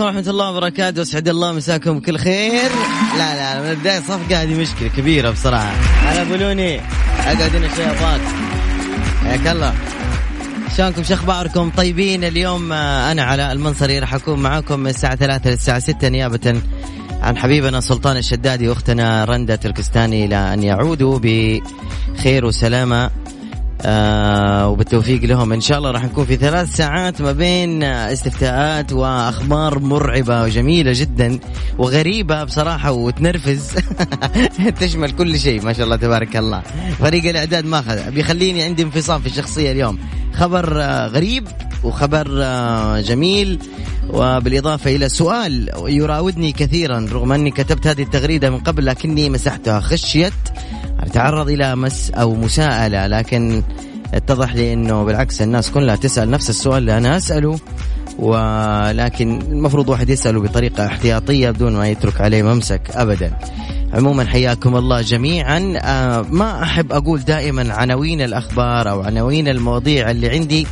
عليكم ورحمة الله وبركاته، أسعد الله مساكم بكل خير. لا لا من البداية صفقة هذه مشكلة كبيرة بصراحة. هلا بلوني اقعد هنا شوي ابغاك. حياك الله. شلونكم شو أخباركم طيبين اليوم أنا علاء المنصري راح أكون معاكم من الساعة 3 للساعة 6 نيابة عن حبيبنا سلطان الشدادي وأختنا رندا تركستاني إلى أن يعودوا بخير وسلامة آه وبالتوفيق لهم. إن شاء الله راح نكون في ثلاث ساعات ما بين استفتاءات وأخبار مرعبة وجميلة جدا وغريبة بصراحة وتنرفز. تشمل كل شيء ما شاء الله تبارك الله. فريق الأعداد ما اخذ بيخليني عندي انفصام في الشخصية اليوم. خبر آه غريب وخبر آه جميل. وبالإضافة إلى سؤال يراودني كثيرا رغم أني كتبت هذه التغريدة من قبل لكني مسحتها. خشية تعرض إلى مس أو مساءلة لكن اتضح لي إنه بالعكس الناس كلها تسأل نفس السؤال اللي أنا اساله ولكن المفروض واحد يساله بطريقة احتياطية بدون ما يترك عليه ممسك ابدا. عموما حياكم الله جميعا. آه ما أحب أقول دائما عناوين الأخبار أو عناوين المواضيع اللي عندي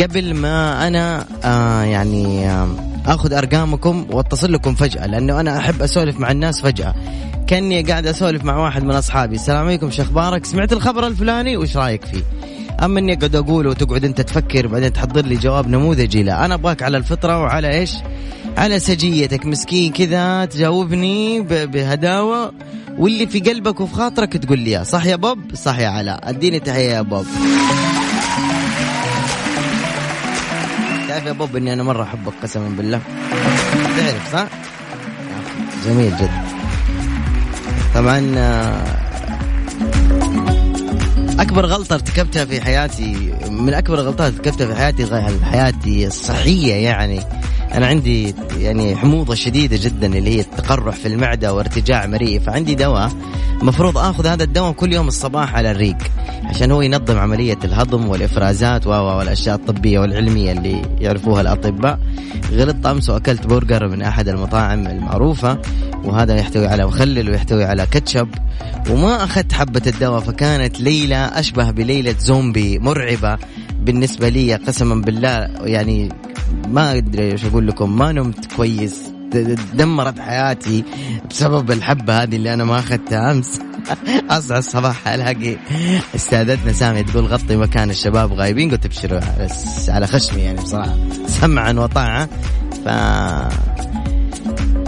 قبل ما أنا آه يعني آه أخذ أرقامكم وأتصل لكم فجأة لأنه أنا أحب أسولف مع الناس فجأة. كأني قاعد أسولف مع واحد من أصحابي. السلام عليكم شو أخبارك سمعت الخبر الفلاني؟ وش رأيك فيه؟ أما إني اقعد أقول وتقعد أنت تفكر بعدين تحضر لي جواب نموذجي لا. أنا أبغاك على الفطرة وعلى إيش؟ على سجيتك. مسكين كذا تجاوبني بهداوة. واللي في قلبك وفي خاطرك تقول لي صح يا بوب؟ صح يا علاء. أديني تحية يا بوب. تعرف يا بوب إني أنا مرة أحبك قسما بالله. تعرف صح؟ جميل جدا. طبعا آه، أكبر غلطة ارتكبتها في حياتي من أكبر الغلطات ارتكبتها في حياتي حياتي الصحية يعني أنا عندي يعني حموضة شديدة جدا اللي هي التقرح في المعدة وارتجاع مريء. فعندي دواء المفروض آخذ هذا الدواء كل يوم الصباح على الريق عشان هو ينظم عملية الهضم والإفرازات والأشياء الطبية والعلمية اللي يعرفوها الأطباء. غلطت أمس وأكلت برجر من أحد المطاعم المعروفة وهذا يحتوي على مخلل ويحتوي على كاتشب. وما أخذت حبة الدواء فكانت ليلة أشبه بليلة زومبي مرعبة بالنسبة لي قسما بالله. يعني ما أدري إيش أقول لكم ما نمت كويس. دمرت حياتي بسبب الحبة هذه اللي أنا ما أخذتها أمس. أصحى الصباح ألاقي استاذتنا سامي تقول غطي مكان الشباب غايبين قلت ابشروا على خشمي يعني بصراحة. سمعا وطاعة. ف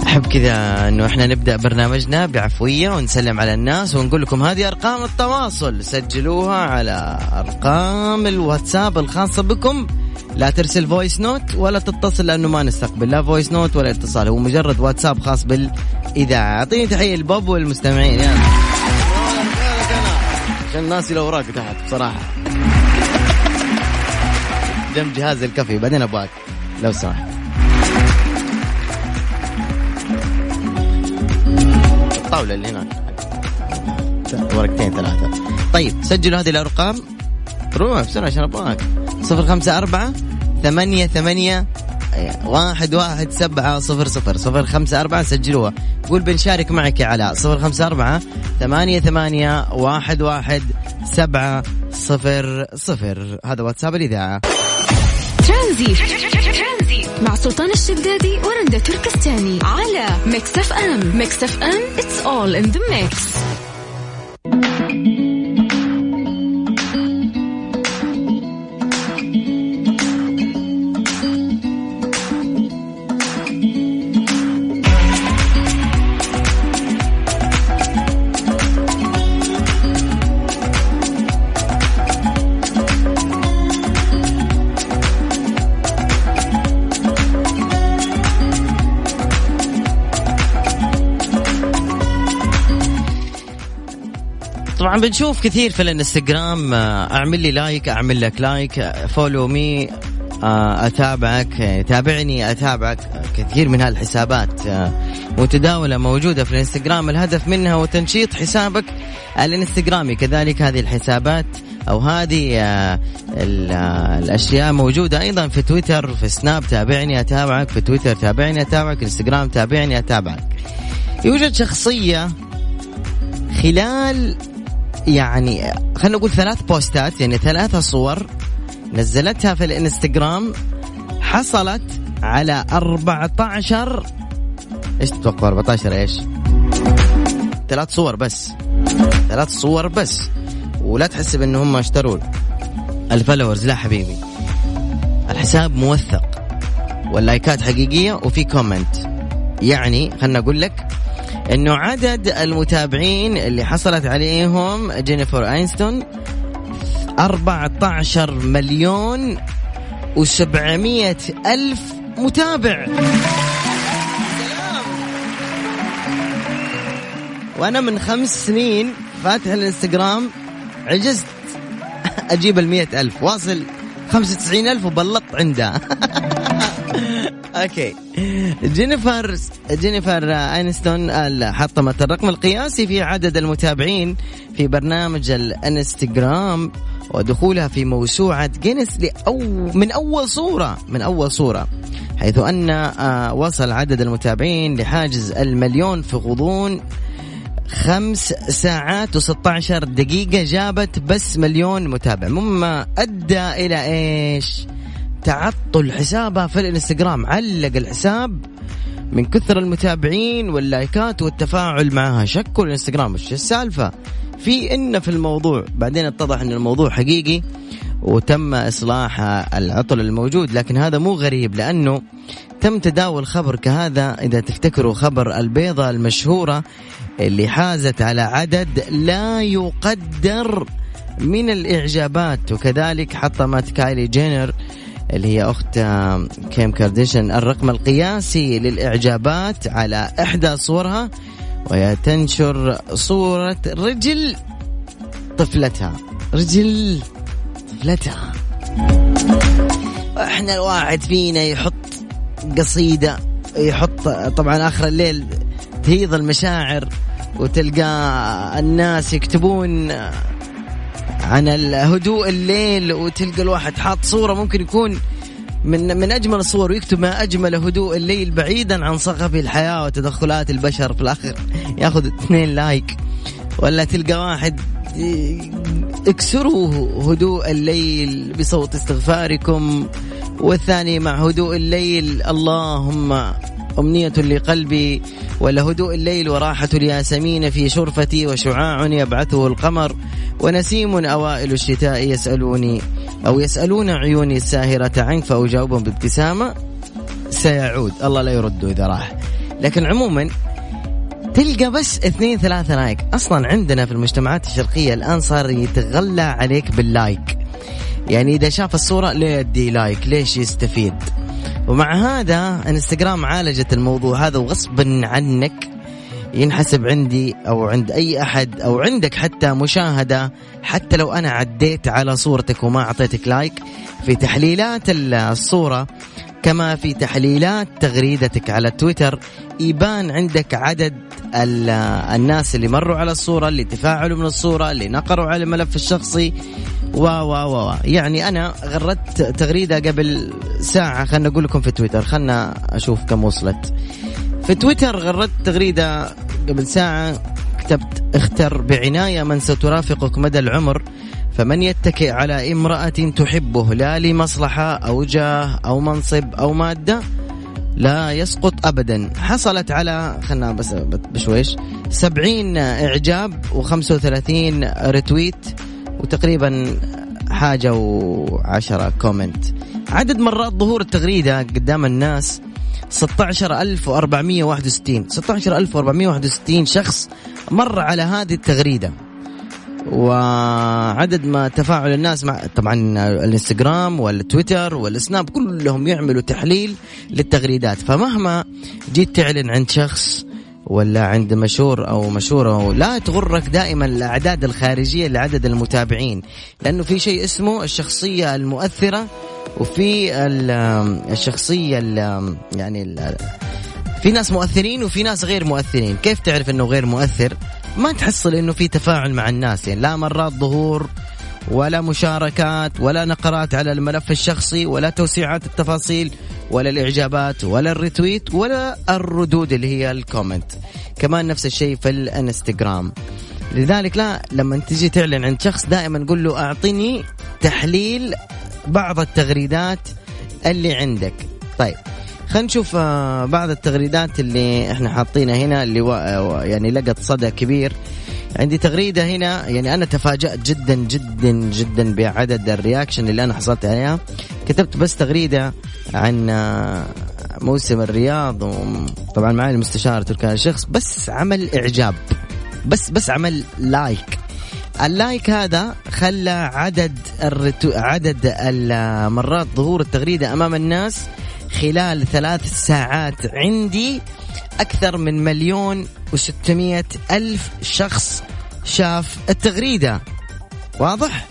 أحب كذا إنه إحنا نبدأ برنامجنا بعفوية ونسلم على الناس ونقول لكم هذه أرقام التواصل. سجلوها على أرقام الواتساب الخاصة بكم. لا ترسل voice note ولا تتصل لأنه ما نستقبل لا voice note ولا اتصال هو مجرد واتساب خاص بالإذاعة. أعطيني تحية لبوب والمستمعين يلا. عشان الناس اللي وراك تحت بصراحة. جنب جهاز الكفي بعدين أبغاك لو سمحت. الطاوله اللي هناك. ورقتين ثلاثة. طيب سجلوا هذه الأرقام. روح بسرعة عشان أبغاك. صفر خمسة أربعة ثمانية ثمانية واحد واحد سبعة صفر صفر. صفر خمسة أربعة سجلوها. قول بنشارك معك علاء صفر خمسة أربعة ثمانية ثمانية واحد واحد سبعة صفر صفر. هذا واتساب الإذاعة. ترانزيت مع سلطان الشدادي ورندا تركستاني. على Mix FM. Mix FM. It's all in the mix. طبعا بنشوف كثير في الانستغرام آه، اعمل لي like اعمل لك like follow me آه، اتابعك تابعني اتابعك كثير من هالحسابات آه، متداولة موجودة في الانستغرام. الهدف منها هو تنشيط حسابك الانستغرامي. كذلك هذه الحسابات أو هذه آه، الأشياء موجودة أيضا في تويتر في سناب تابعني أتابعك في تويتر تابعني أتابعك إنستغرام تابعني أتابعك. يوجد شخصية خلال يعني خلينا نقول ثلاث بوستات يعني ثلاثة صور نزلتها في الإنستغرام حصلت على 14 إيش تتوقع 14 إيش؟ ثلاث صور بس ثلاث صور بس ولا تحسب ان هم اشتروا الفلورز لا حبيبي الحساب موثق واللايكات حقيقية وفي comment يعني خلنا أقول لك إنه عدد المتابعين اللي حصلت عليهم جينيفر أنيستون 14 مليون و700 ألف متابع. وأنا من خمس سنين فاتح الإنستغرام عجزت. أجيب المية ألف. واصل خمسة وتسعين ألف وبلطت عنده. Okay. جينيفر جينيفر أنيستون حطمت الرقم القياسي في عدد المتابعين في برنامج الانستغرام ودخولها في موسوعة جينيس لأو من أول صورة من أول صورة حيث أن آه، وصل عدد المتابعين لحاجز المليون في غضون خمس ساعات و16 دقيقة جابت بس مليون متابع. مما أدى إلى إيش؟ تعطل حسابها في الانستغرام. علق الحساب من كثر المتابعين واللايكات والتفاعل معها. شكوا الانستغرام. وش السالفة؟ في إن في الموضوع. بعدين اتضح أن الموضوع حقيقي وتم إصلاح العطل الموجود لكن هذا مو غريب لأنه تم تداول خبر كهذا. إذا تفتكروا خبر البيضة المشهورة اللي حازت على عدد لا يقدر من الإعجابات وكذلك حطمت كايلي جينر اللي هي أخت كيم كارداشيان. الرقم القياسي للإعجابات على إحدى صورها وهي تنشر صورة رجل طفلتها. رجل طفلتها. إحنا الواحد فينا يحط قصيدة يحط طبعا آخر الليل تهيض المشاعر وتلقى الناس يكتبون عن الهدوء الليل وتلقى الواحد حاط صورة ممكن يكون من من أجمل الصور ويكتب ما أجمل هدوء الليل بعيدا عن صخب الحياة وتدخلات البشر في الآخر. ياخذ اثنين لايك ولا تلقى واحد اكسروا هدوء الليل بصوت استغفاركم والثاني مع هدوء الليل اللهم أمنية لقلبي ولا هدوء الليل وراحة الياسمين في شرفتي وشعاع يبعثه القمر ونسيم أوائل الشتاء يسألوني أو يسألون عيوني الساهرة عنك فأجاوبهم بابتسامة سيعود. الله لا يرده إذا راح. لكن عموما تلقى بس اثنين ثلاثة like. أصلا عندنا في المجتمعات الشرقية الآن صار يتغلى عليك بال like. يعني إذا شاف الصورة ليه يدي like. ليش يستفيد؟ ومع هذا انستغرام عالجت الموضوع هذا وغصبا عنك ينحسب عندي أو عند أي أحد أو عندك حتى مشاهدة حتى لو أنا عديت على صورتك وما أعطيتك لايك في تحليلات الصورة كما في تحليلات تغريدتك على تويتر يبان عندك عدد الناس اللي مروا على الصورة اللي تفاعلوا من الصورة اللي نقروا على الملف الشخصي. و و و يعني أنا غردت تغريدة قبل ساعة خلنا أقول لكم في تويتر. خلنا أشوف كم وصلت. في تويتر غردت تغريدة قبل ساعة. كتبت اختر بعناية من سترافقك مدى العمر فمن يتكئ على امرأة تحبه لا لمصلحة أو جاه أو منصب أو مادة لا يسقط أبدا. حصلت على خلنا بس بشويش سبعين إعجاب وخمسة وثلاثين رتويت وتقريبا حاجة وعشرة comment. عدد مرات ظهور التغريدة قدام الناس 16461 16461 شخص مر على هذه التغريدة. وعدد ما تفاعل الناس مع طبعا الانستغرام والتويتر والسناب كلهم يعملوا تحليل للتغريدات. فمهما جيت تعلن عند شخص ولا عند مشهور أو مشهورة لا تغرك دائما الاعداد الخارجية لعدد المتابعين. لأنه في شيء اسمه الشخصية المؤثرة وفي الشخصية يعني في ناس مؤثرين وفي ناس غير مؤثرين. كيف تعرف إنه غير مؤثر؟ ما تحصل إنه في تفاعل مع الناس. يعني لا مرات ظهور ولا مشاركات ولا نقرات على الملف الشخصي ولا توسيعات التفاصيل ولا الإعجابات ولا ال retweet ولا الردود اللي هي ال comment. كمان نفس الشيء في الإنستغرام. لذلك لا لما تجي تعلن عن شخص دائما قل له أعطني تحليل بعض التغريدات اللي عندك. طيب خلينا نشوف آه، بعض التغريدات اللي إحنا حاطينها هنا اللي آه، يعني لقت صدى كبير. عندي تغريدة هنا. يعني أنا تفاجأت جدا جدا جدا بعدد الرياكشن اللي أنا حصلت عليها. كتبت بس تغريدة عن آه، موسم الرياض وطبعا معي المستشار تركان الشخص. بس عمل إعجاب. بس بس عمل like. ال like هذا خلى عدد ال retw... عدد المرات ظهور التغريدة أمام الناس خلال ثلاث ساعات عندي. أكثر من مليون وستمائة ألف شخص شاف التغريدة. واضح؟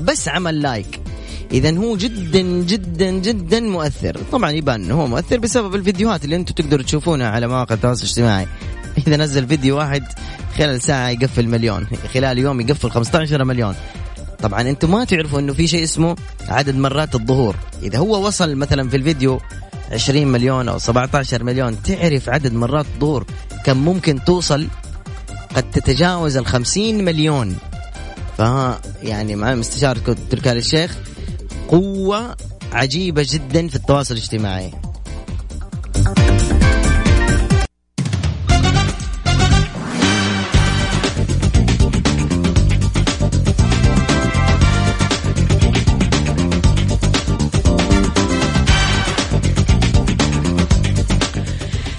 بس عمل like. إذا هو جدا جدا جدا مؤثر. طبعا يبان هو مؤثر بسبب الفيديوهات اللي أنتم تقدروا تشوفونها على مواقع التواصل الاجتماعي. إذا نزل فيديو واحد خلال ساعة يقفل مليون. خلال يوم يقفل 15 مليون. طبعا أنتم ما تعرفوا إنه في شيء اسمه عدد مرات الظهور. إذا هو وصل مثلا في الفيديو 20 مليون أو 17 مليون. تعرف عدد مرات الظهور كم ممكن توصل؟ قد تتجاوز ال 50 مليون. ف يعني مع مستشار تركي الشيخ قوة عجيبة جدا في التواصل الاجتماعي.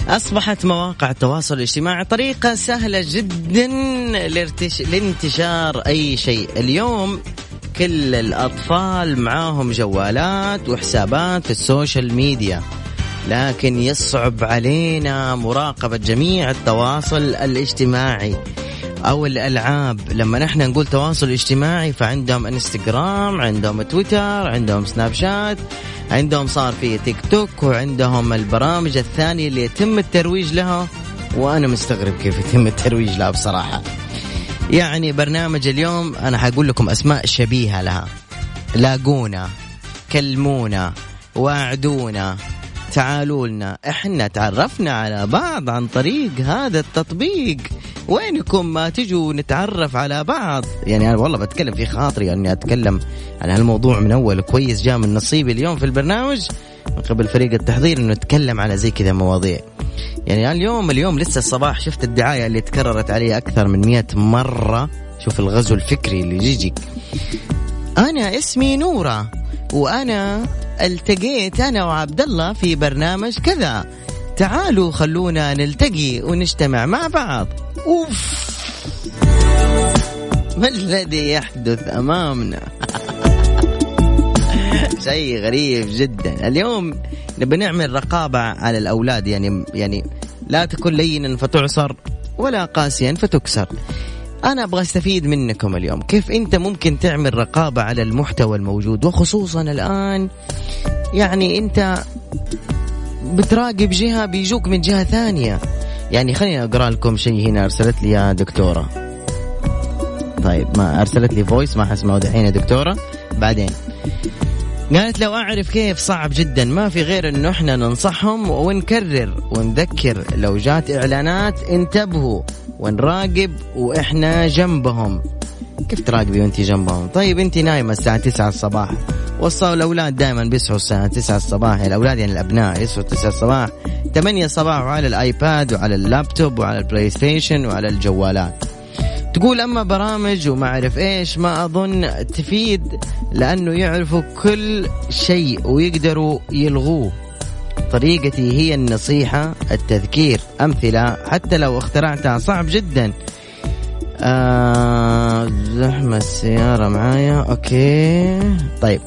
أصبحت مواقع التواصل الاجتماعي طريقة سهلة جدا لانتشار أي شيء. اليوم كل الأطفال معاهم جوالات وحسابات في ال social media. لكن يصعب علينا مراقبة جميع التواصل الاجتماعي أو الألعاب. لما نحن نقول تواصل اجتماعي فعندهم إنستغرام عندهم تويتر عندهم سناب شات عندهم صار في تيك توك وعندهم البرامج الثانية اللي يتم الترويج لها وأنا مستغرب كيف يتم الترويج لها بصراحة. يعني برنامج اليوم أنا حقول لكم أسماء شبيهة لها. لاقونا كلمونا واعدونا تعالوا لنا إحنا تعرفنا على بعض عن طريق هذا التطبيق. وينكم ما تجوا نتعرف على بعض؟ يعني أنا والله بتكلم في خاطري أني أتكلم عن هالموضوع من أول. كويس جاء من نصيبي اليوم في البرنامج من قبل فريق التحضير إنه نتكلم على زي كذا مواضيع. يعني اليوم اليوم لسه الصباح. شفت الدعاية اللي تكررت علي أكثر من مئة مرة. شوف الغزو الفكري اللي يجي أنا اسمي نورة وأنا التقيت أنا وعبد الله في برنامج كذا. تعالوا خلونا نلتقي ونجتمع مع بعض. أوف. ما الذي يحدث أمامنا؟ شيء غريب جدا. اليوم نبي نعمل رقابة على الأولاد يعني يعني لا تكن لينا فتعصر ولا قاسيا فتكسر. أنا أبغى أستفيد منكم اليوم. كيف أنت ممكن تعمل رقابة على المحتوى الموجود؟ وخصوصا الآن يعني أنت بتراقب جهة بيجوك من جهة ثانية. يعني خليني أقرأ لكم شيء هنا أرسلت لي يا دكتورة. طيب ما أرسلت لي فويس ما حسمعه دحين يا دكتورة. بعدين. قالت لو أعرف كيف صعب جدا ما في غير أنه إحنا ننصحهم ونكرر ونذكر. لو جات إعلانات انتبهوا ونراقب وإحنا جنبهم. كيف تراقبي وانت جنبهم؟ طيب انت نايمة الساعة 9 الصباح. وصلوا الاولاد دائما بيصحوا الساعة 9 الصباح. الأولاد يعني الأبناء يصحوا 9 الصباح. 8 الصباح وعلى الآيباد وعلى اللابتوب وعلى البلاي ستيشن وعلى الجوالات. تقول أما برامج وما أعرف إيش ما أظن تفيد لأنه يعرفوا كل شيء ويقدروا يلغوه. طريقتي هي النصيحة التذكير أمثلة حتى لو اخترعتها صعب جدا. آه زحمة السيارة معايا. okay. طيب.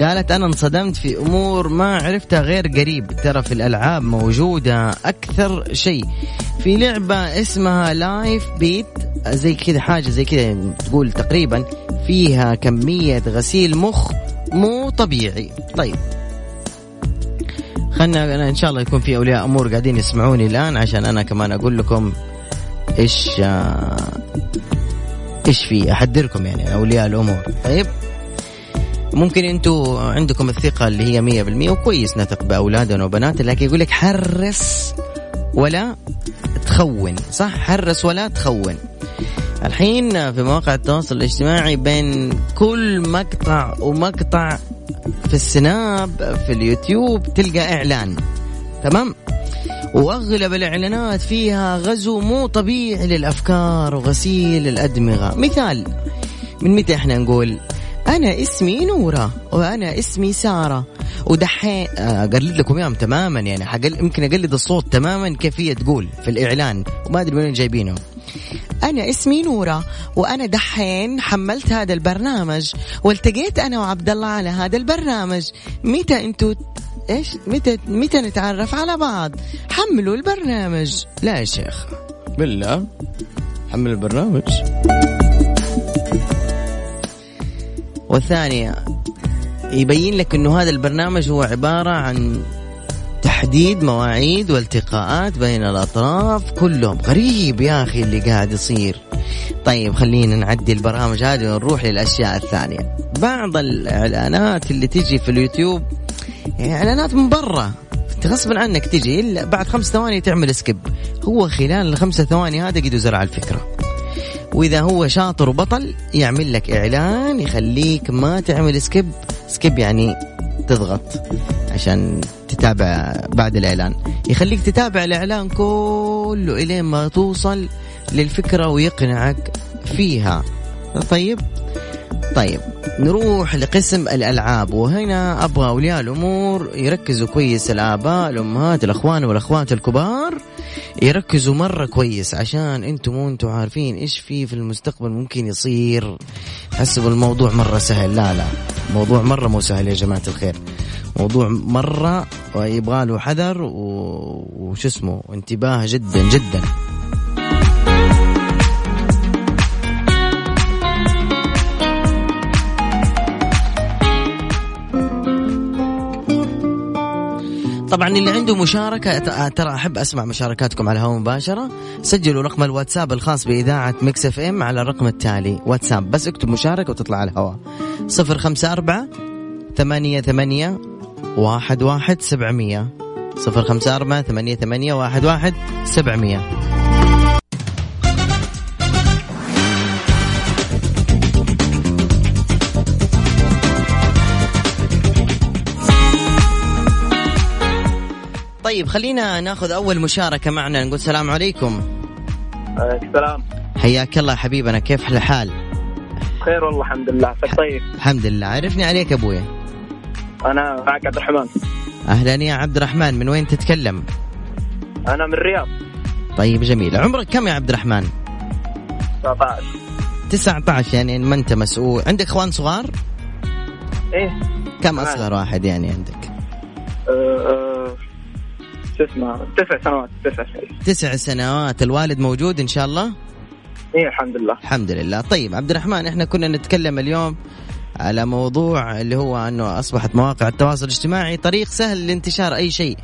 قالت أنا انصدمت في أمور ما عرفتها غير قريب. ترى في الألعاب موجودة أكثر شيء. في لعبة اسمها لايف بيت زي كذا حاجة زي كذا تقول تقريبا. فيها كمية غسيل مخ مو طبيعي. طيب. خلنا أنا إن شاء الله يكون في أولياء أمور قاعدين يسمعوني الآن عشان أنا كمان أقول لكم إيش آه، إيش في احذركم يعني أولياء الأمور؟ طيب ممكن أنتوا عندكم الثقة اللي هي مية بالمية وكويس نثق بأولادنا وبناتنا لكن يقول لك حرص ولا تخون صح؟ حرص ولا تخون. الحين في مواقع التواصل الاجتماعي بين كل مقطع ومقطع في السناب في اليوتيوب تلقى إعلان تمام؟ واغلب الاعلانات فيها غزو مو طبيعي للافكار وغسيل الادمغه. مثال من متى إحنا نقول أنا اسمي نورة وأنا اسمي سارة. ودحين أقلد لكم إياهم تماما يعني حقل يمكن أقلد الصوت تماما كيف هي تقول في الإعلان وما أدري وين جايبينه. أنا اسمي نورة وأنا دحين حملت هذا البرنامج والتقيت أنا وعبد الله على هذا البرنامج. متى أنتوا إيش؟ متى متى نتعرف على بعض؟ حملوا البرنامج. لا يا شيخ. بالله. حمل البرنامج. والثانية يبين لك إنه هذا البرنامج هو عبارة عن تحديد مواعيد والتقاءات بين الأطراف كلهم. غريب يا أخي اللي قاعد يصير. طيب خلينا نعدي البرامج هذه ونروح للأشياء الثانية. بعض الإعلانات اللي تجي في اليوتيوب إعلانات من برا. غصبا عنك تجي إلا بعد خمس ثواني تعمل skip هو خلال الخمسة ثواني هذا قد زرع الفكرة. وإذا هو شاطر وبطل يعمل لك إعلان يخليك ما تعمل skip skip يعني تضغط عشان تتابع بعد الإعلان. يخليك تتابع الإعلان كله إلين ما توصل للفكرة ويقنعك فيها. طيب طيب نروح لقسم الألعاب وهنا أبغى اولياء الأمور يركزوا كويس الآباء الأمهات الأخوان والأخوات الكبار يركزوا مرة كويس عشان أنتم مو أنتم عارفين إيش في في المستقبل ممكن يصير. حسبوا الموضوع مرة سهل. لا لا موضوع مرة مو سهل يا جماعة الخير. موضوع مرة يبغى له حذر وش اسمه انتباه جدا جدا. طبعا اللي عنده مشاركة ترى أحب أسمع مشاركاتكم على الهواء مباشرة. سجلوا رقم الواتساب الخاص بإذاعة ميكس إف إم على الرقم التالي واتساب. بس اكتب مشاركة وتطلع على الهواء. صفر خمسة أربعة ثمانية ثمانية واحد واحد سبعمية. صفر خمسة أربعة ثمانية ثمانية واحد واحد سبعمية. طيب خلينا ناخذ أول مشاركة معنا نقول السلام عليكم. السلام. حياك الله حبيبنا كيف الحال؟ خير والله الحمد لله. طيب؟ الحمد لله. عرفني عليك ابويا أنا معك عبد الرحمن. أهلا يا عبد الرحمن من وين تتكلم؟ أنا من الرياض. طيب جميل. عمرك كم يا عبد الرحمن؟ 19 19 يعني ما أنت مسؤول. عندك إخوان صغار؟ إيه. كم أصغر واحد يعني عندك؟ أه شو اسمه تسع سنوات تسع سنوات. تسع سنوات. الوالد موجود إن شاء الله؟ إيه الحمد لله. الحمد لله. طيب عبد الرحمن إحنا كنا نتكلم اليوم على موضوع اللي هو إنه أصبحت مواقع التواصل الاجتماعي طريق سهل لانتشار أي شيء.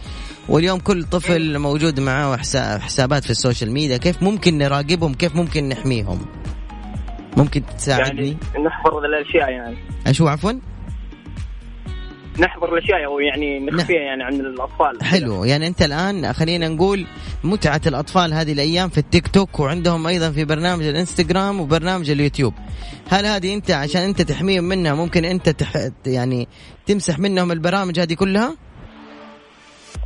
واليوم كل طفل موجود معاه حسابات في ال social media. كيف ممكن نراقبهم؟ كيف ممكن نحميهم؟ ممكن تساعدني؟ يعني نحفظ الأشياء يعني. أشو عفوا؟ نحضر الأشياء أو يعني نخفيها يعني عن الأطفال. حلو. يعني أنت الآن خلينا نقول متعة الأطفال هذه الأيام في التيك توك وعندهم أيضا في برنامج الإنستغرام وبرنامج اليوتيوب. هل هذه أنت عشان أنت تحميهم منها ممكن أنت تح... يعني تمسح منهم البرامج هذه كلها؟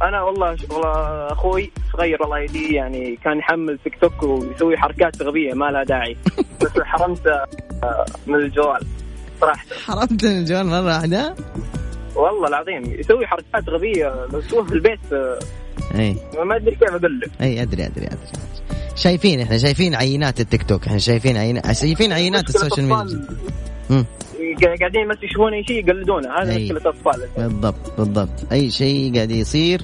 أنا والله والله أخوي صغير الله يهديه يعني كان يحمل تيك توك ويسوي حركات غبية ما لها داعي. بس حرمته من الجوال صراحة. حرمت من الجوال مرة واحدة؟ والله العظيم يسوي حركات غبية تشوفه في البيت إي. ما أدري كيف أقول لك إي أدري أدري أدري شايفين إحنا شايفين عينات التيك توك إحنا شايفين عينات شايفين عينات ال social media. قاعدين بس يشوفون أي شيء يقلدونه. هذا مشكلة الأطفال. بالضبط بالضبط. أي شيء قاعد يصير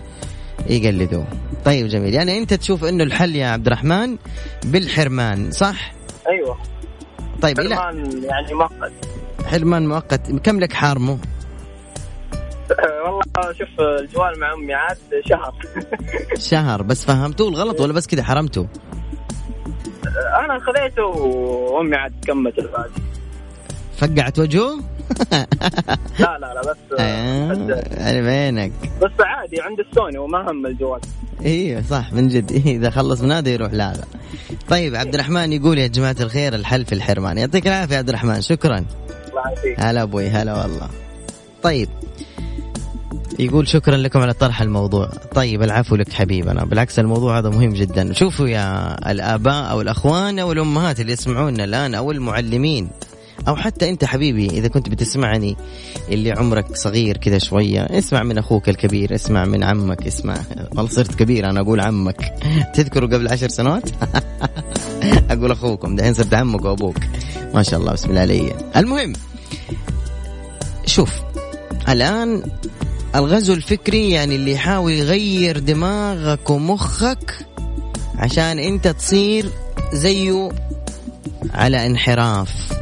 يقلدوه. طيب جميل. يعني أنت تشوف إنه الحل يا عبد الرحمن بالحرمان صح؟ أيوه. طيب حرمان يعني مؤقت. حرمان مؤقت. كم لك حارمه شوف الجوال مع أمي عاد شهر. شهر. بس فهمتوه الغلط ولا بس كذا حرمته؟ أنا خذيته وأمي عاد كملت الباقي. فقعت وجهه؟ لا لا لا بس آه بينك بس عادي عند السوني وما هم الجوال. أيوه صح من جد. إذا خلص من هذا يروح لهذا. طيب عبد الرحمن يقول يا جماعة الخير الحل في الحرمان. يعطيك العافية عبد الرحمن شكرا. الله يعافيك. هلا أبوي هلا والله. طيب يقول شكرا لكم على طرح الموضوع. طيب العفو لك حبيبنا بالعكس الموضوع هذا مهم جدا. شوفوا يا الآباء أو الأخوان أو الأمهات اللي يسمعونا الآن أو المعلمين أو حتى أنت حبيبي إذا كنت بتسمعني اللي عمرك صغير كذا شوية اسمع من أخوك الكبير اسمع من عمك اسمع. والله صرت كبير أنا أقول عمك. تذكروا قبل عشر سنوات؟ أقول أخوكم دحين صرت عمك وأبوك. ما شاء الله بسم الله علي المهم شوف الآن الغزو الفكري يعني اللي يحاول يغير دماغك ومخك عشان انت تصير زيه على انحراف.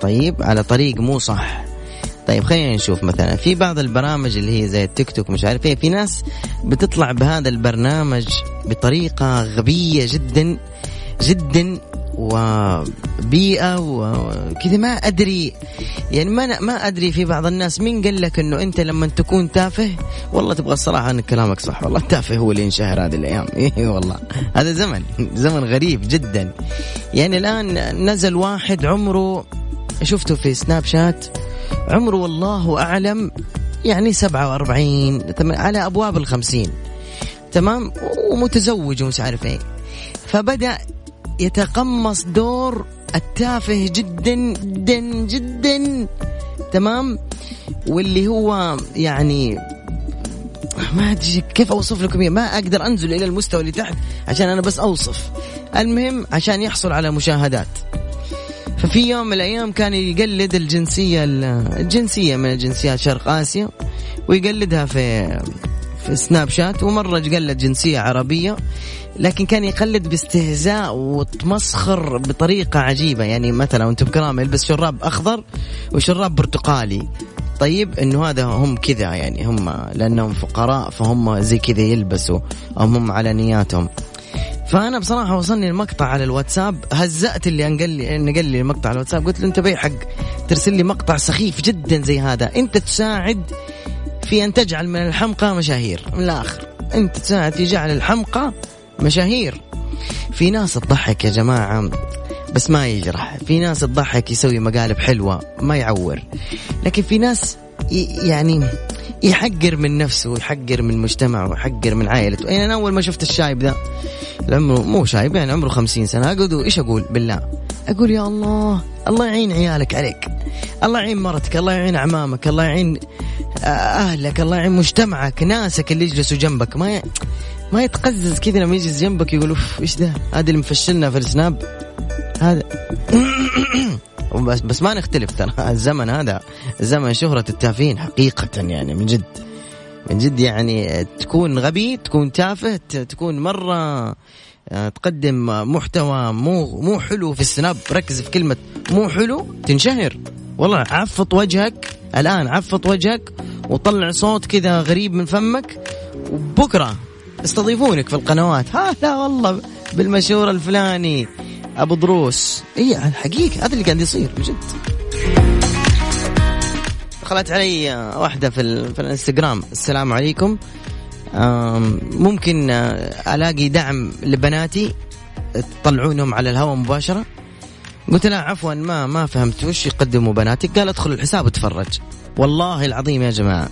طيب على طريق مو صح. طيب خلينا نشوف مثلا. في بعض البرامج اللي هي زي التيك توك مش عارف إيه. في ناس بتطلع بهذا البرنامج بطريقة غبية جدا جدا وبيئة وكذا. ما أدري. يعني ما ما أدري في بعض الناس مين قال لك إنه أنت لما تكون تافه والله تبغى الصراحة أن كلامك صح. والله التافه هو اللي ينشهر هذه الأيام. إيه والله. هذا زمن. زمن غريب جدا. يعني الآن نزل واحد عمره شفته في سناب شات عمره والله أعلم يعني 47 على أبواب الخمسين. تمام؟ ومتزوج ومش عارف إيه. فبدأ يتقمص دور التافه جدا جدا جدا. تمام؟ واللي هو يعني ما أدري كيف أوصف لكم ما أقدر أنزل إلى المستوى اللي تحت عشان أنا بس أوصف. المهم عشان يحصل على مشاهدات. ففي يوم من الأيام كان يقلد الجنسية الجنسية من الجنسيات شرق آسيا ويقلدها في في سناب شات ومرة قلد جنسية عربية. لكن كان يقلد باستهزاء وتمسخر بطريقة عجيبة. يعني مثلا وأنتم بكرام يلبس شراب أخضر وشراب برتقالي. طيب إنه هذا هم كذا يعني هم لأنهم فقراء فهم زي كذا يلبسوا أو هم على نياتهم. فأنا بصراحة وصلني المقطع على الواتساب هزأت اللي أنقل لي نقل لي المقطع على الواتساب. قلت له أنت بي حق ترسل لي مقطع سخيف جدا زي هذا. أنت تساعد في أن تجعل من الحمقى مشاهير. من الآخر أنت تساعد في جعل الحمقى مشاهير. في ناس تضحك يا جماعة بس ما يجرح. في ناس تضحك يسوي مقالب حلوة ما يعور. لكن في ناس يعني يحقر من نفسه ويحقر من مجتمعه ويحقر من عائلته. يعني أنا أول ما شفت الشايب ذا عمره مو شايب يعني عمره خمسين سنة. أقعد إيش أقول؟ بالله. أقول يا الله الله يعين عيالك عليك. الله يعين مرتك الله يعين اعمامك الله يعين آه، أهلك الله يعين مجتمعك ناسك اللي يجلسوا جنبك. ما ي... ما يتقزز كذا لما يجلس جنبك يقول أوف إيش ده؟ هذا اللي مفشلنا في السناب. هذا. بس بس ما نختلف ترى. الزمن هذا زمن شهرة التافهين حقيقة يعني من جد. من جد يعني تكون غبي تكون تافه تكون مرة آه، تقدم محتوى مو مو حلو في السناب. ركز في كلمة مو حلو تنشهر. والله عفط وجهك الآن عفط وجهك وطلع صوت كذا غريب من فمك وبكرة استضيفونك في القنوات. ها لا والله بالمشهور الفلاني أبو دروس. إي الحقيقة هذا اللي قاعد يصير بجد. دخلت علي واحدة في, في الإنستغرام. السلام عليكم. ممكن آه، ألاقي دعم لبناتي؟ تطلعونهم على الهواء مباشرة؟ قلت لها عفوا ما ما فهمت وش يقدموا بناتك؟ قال ادخل الحساب وتفرج. والله العظيم يا جماعة.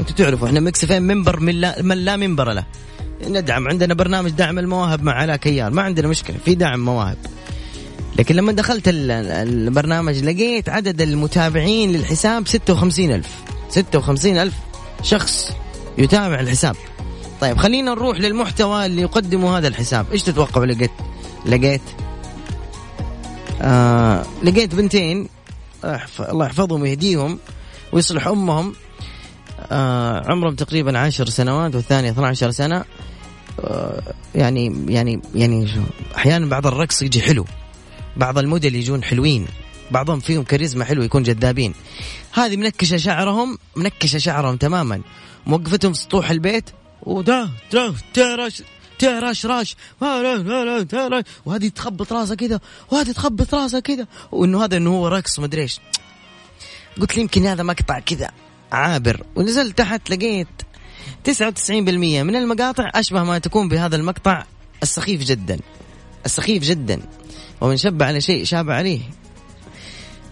أنتم تعرفوا إحنا مكسفين منبر من لا, من لا منبر له. ندعم عندنا برنامج دعم المواهب مع علاء كيال ما عندنا مشكلة في دعم مواهب. لكن لما دخلت البرنامج لقيت عدد المتابعين للحساب 56 ألف. 56 ألف شخص يتابع الحساب. طيب خلينا نروح للمحتوى اللي يقدمه هذا الحساب. إيش تتوقعوا لقيت؟ لقيت آه لقيت بنتين الله يحفظهم ويهديهم ويصلح أمهم. آه عمرهم تقريبا عشر سنوات والثانية 12 سنة. آه يعني يعني يعني أحيانا بعض الرقص يجي حلو. بعض الموديل يجون حلوين. بعضهم فيهم كاريزما حلو يكون جذابين. هذه منكشة شعرهم منكشة شعرهم تماما. موقفتهم سطوح البيت. ودا دا تراش تراش راش. وهذه تخبط راسها كذا وهذه تخبط راسها كذا وإنه هذا إنه هو رقص مدري إيش. قلت لي يمكن هذا مقطع كذا. عابر ونزلت تحت لقيت 99% من المقاطع أشبه ما تكون بهذا المقطع السخيف جدا. السخيف جدا. ومن شب على شيء شاب عليه.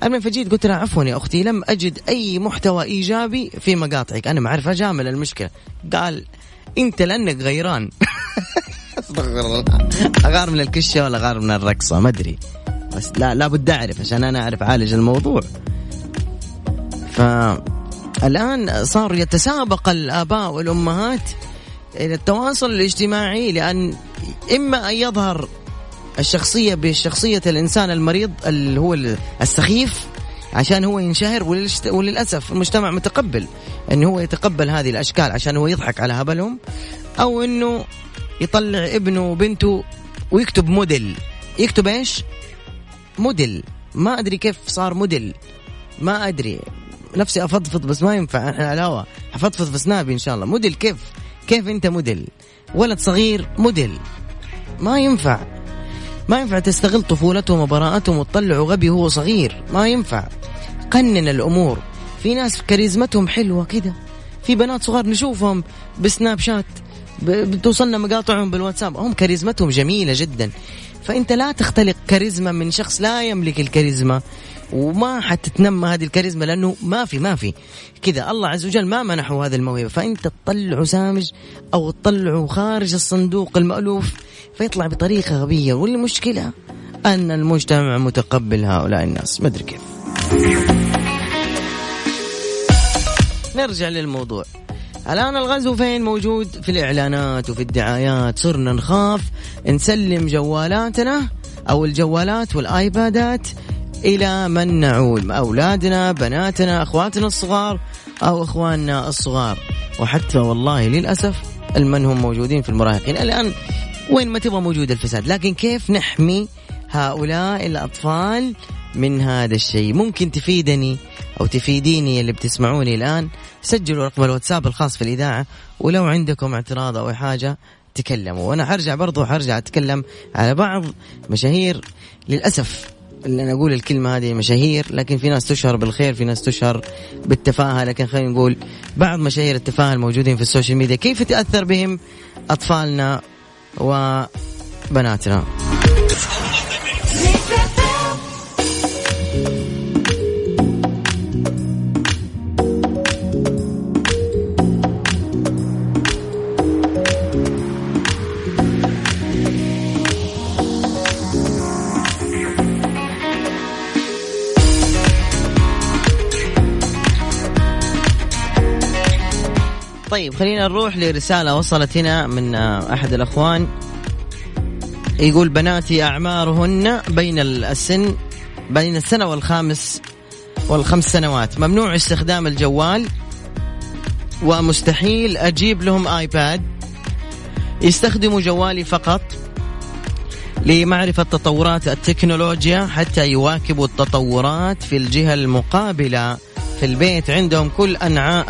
المهم فجيت قلت لها عفوا يا أختي لم أجد أي محتوى إيجابي في مقاطعك. أنا ما أعرف اجامل المشكلة. قال أنت لأنك غيران. أستغفر الله. أغار من الكشة ولا أغار من الرقصة؟ ما أدري. بس لا لابد أعرف عشان أنا أعرف أعالج الموضوع. فالان صار يتسابق الآباء والأمهات إلى التواصل الاجتماعي لأن إما أن يظهر الشخصية بشخصية الإنسان المريض اللي هو السخيف عشان هو ينشهر وللأسف المجتمع متقبل أنه هو يتقبل هذه الأشكال عشان هو يضحك على هبلهم أو أنه يطلع ابنه وبنته ويكتب موديل. يكتب إيش؟ موديل. ما أدري كيف صار موديل. ما أدري. نفسي أفضفض بس ما ينفع. إحنا على الهواء حفضفض في سنابي إن شاء الله. موديل كيف؟ كيف أنت موديل؟ ولد صغير موديل. ما ينفع. ما ينفع تستغل طفولتهم وبراءتهم وتطلعوا غبي وهو صغير. ما ينفع. قنن الأمور. في ناس كاريزمتهم حلوة كده. في بنات صغار نشوفهم بسناب شات بتوصلنا مقاطعهم بالواتساب. هم كاريزمتهم جميلة جدا. فأنت لا تختلق كاريزما من شخص لا يملك الكاريزما. وما حتتنمى هذه الكاريزما لأنه ما في ما في. كذا الله عز وجل ما منحه هذه الموهبة. فانت تطلعه سامج أو تطلعه خارج الصندوق المألوف فيطلع بطريقة غبية. والمشكلة أن المجتمع متقبل هؤلاء الناس. ما أدري كيف. نرجع للموضوع. الآن الغزو فين؟ موجود في الإعلانات وفي الدعايات. صرنا نخاف نسلم جوالاتنا أو الجوالات والآيبادات إلى من نعول أولادنا بناتنا أخواتنا الصغار أو أخواننا الصغار. وحتى والله للأسف المن هم موجودين في المراهقين. الآن وين ما تبغى موجود الفساد. لكن كيف نحمي هؤلاء الأطفال من هذا الشيء؟ ممكن تفيدني أو تفيديني اللي بتسمعوني الآن؟ سجلوا رقم الواتساب الخاص في الإذاعة ولو عندكم اعتراض أو حاجة تكلموا. وأنا حرجع برضو حرجع أتكلم على بعض مشاهير للأسف. اللي أنا أقول الكلمة هذه مشاهير لكن في ناس تشهر بالخير في ناس تشهر بالتفاهة لكن خلينا نقول بعض مشاهير التفاهة الموجودين في السوشيال ميديا كيف تأثر بهم أطفالنا وبناتنا؟ طيب خلينا نروح لرسالة وصلت هنا من آه، أحد الأخوان. يقول بناتي أعمارهن بين السن بين السنة والخامس والخمس سنوات. ممنوع استخدام الجوال ومستحيل أجيب لهم آيباد. يستخدموا جوالي فقط لمعرفة تطورات التكنولوجيا حتى يواكبوا التطورات في الجهة المقابلة. في البيت عندهم كل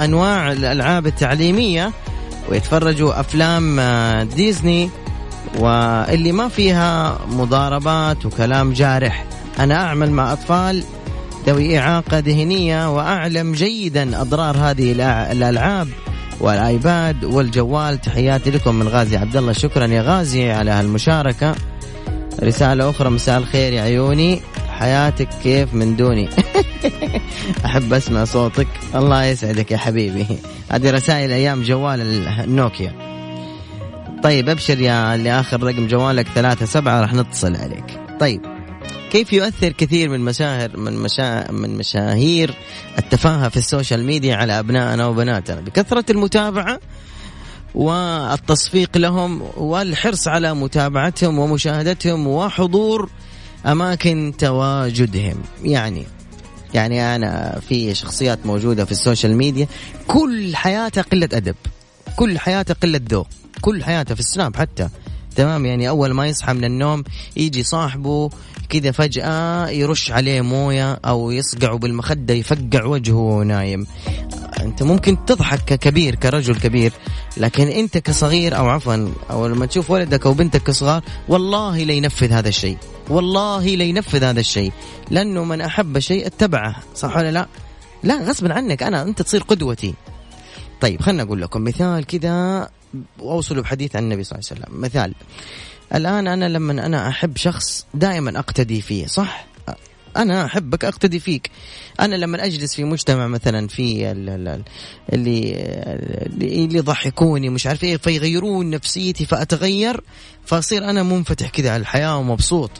أنواع الألعاب التعليمية ويتفرجوا أفلام آه، ديزني واللي ما فيها مضاربات وكلام جارح. أنا أعمل مع أطفال ذوي إعاقة ذهنية وأعلم جيدا أضرار هذه الألعاب والآيباد والجوال. تحياتي لكم من غازي عبد الله. شكرا يا غازي على هالمشاركة. رسالة أخرى مساء الخير يا عيوني. حياتك كيف من دوني؟ احب أسمع صوتك. الله يسعدك يا حبيبي. هذه رسائل أيام جوال النوكيا. طيب أبشر يا اللي اخر رقم جوالك ثلاثة سبعة راح نتصل عليك. طيب كيف يؤثر كثير من مشاهر من مشا من مشاهير التفاهة في ال social media على أبنائنا وبناتنا؟ بكثرة المتابعة والتصفيق لهم والحرص على متابعتهم ومشاهدتهم وحضور أماكن تواجدهم. يعني يعني أنا في شخصيات موجودة في ال social media كل حياتها قلة أدب كل حياتها قلة ذوق كل حياتها في السناب حتى تمام؟ يعني أول ما يصحى من النوم يجي صاحبه كذا فجأة يرش عليه موية أو يصقعه بالمخدة يفقع وجهه وهو نايم. أنت ممكن تضحك ككبير كرجل كبير لكن أنت كصغير أو عفوا أو لما تشوف ولدك أو بنتك كصغار والله لا ينفذ هذا الشيء. والله لا ينفذ هذا الشيء. لأنه من أحب شيء اتبعه. صح ولا لا؟ لا غصبا عنك. أنا أنت تصير قدوتي. طيب خلنا أقول لكم مثال كذا واوصلوا بحديث عن النبي صلى الله عليه وسلم. مثال. الآن أنا لما أنا أحب شخص دائما أقتدي فيه صح؟ أنا أحبك أقتدي فيك. أنا لما أجلس في مجتمع مثلا في اللي اللي يضحكوني مش عارف إيه فيغيرون نفسيتي فأتغير فأصير أنا منفتح كذا على الحياة ومبسوط.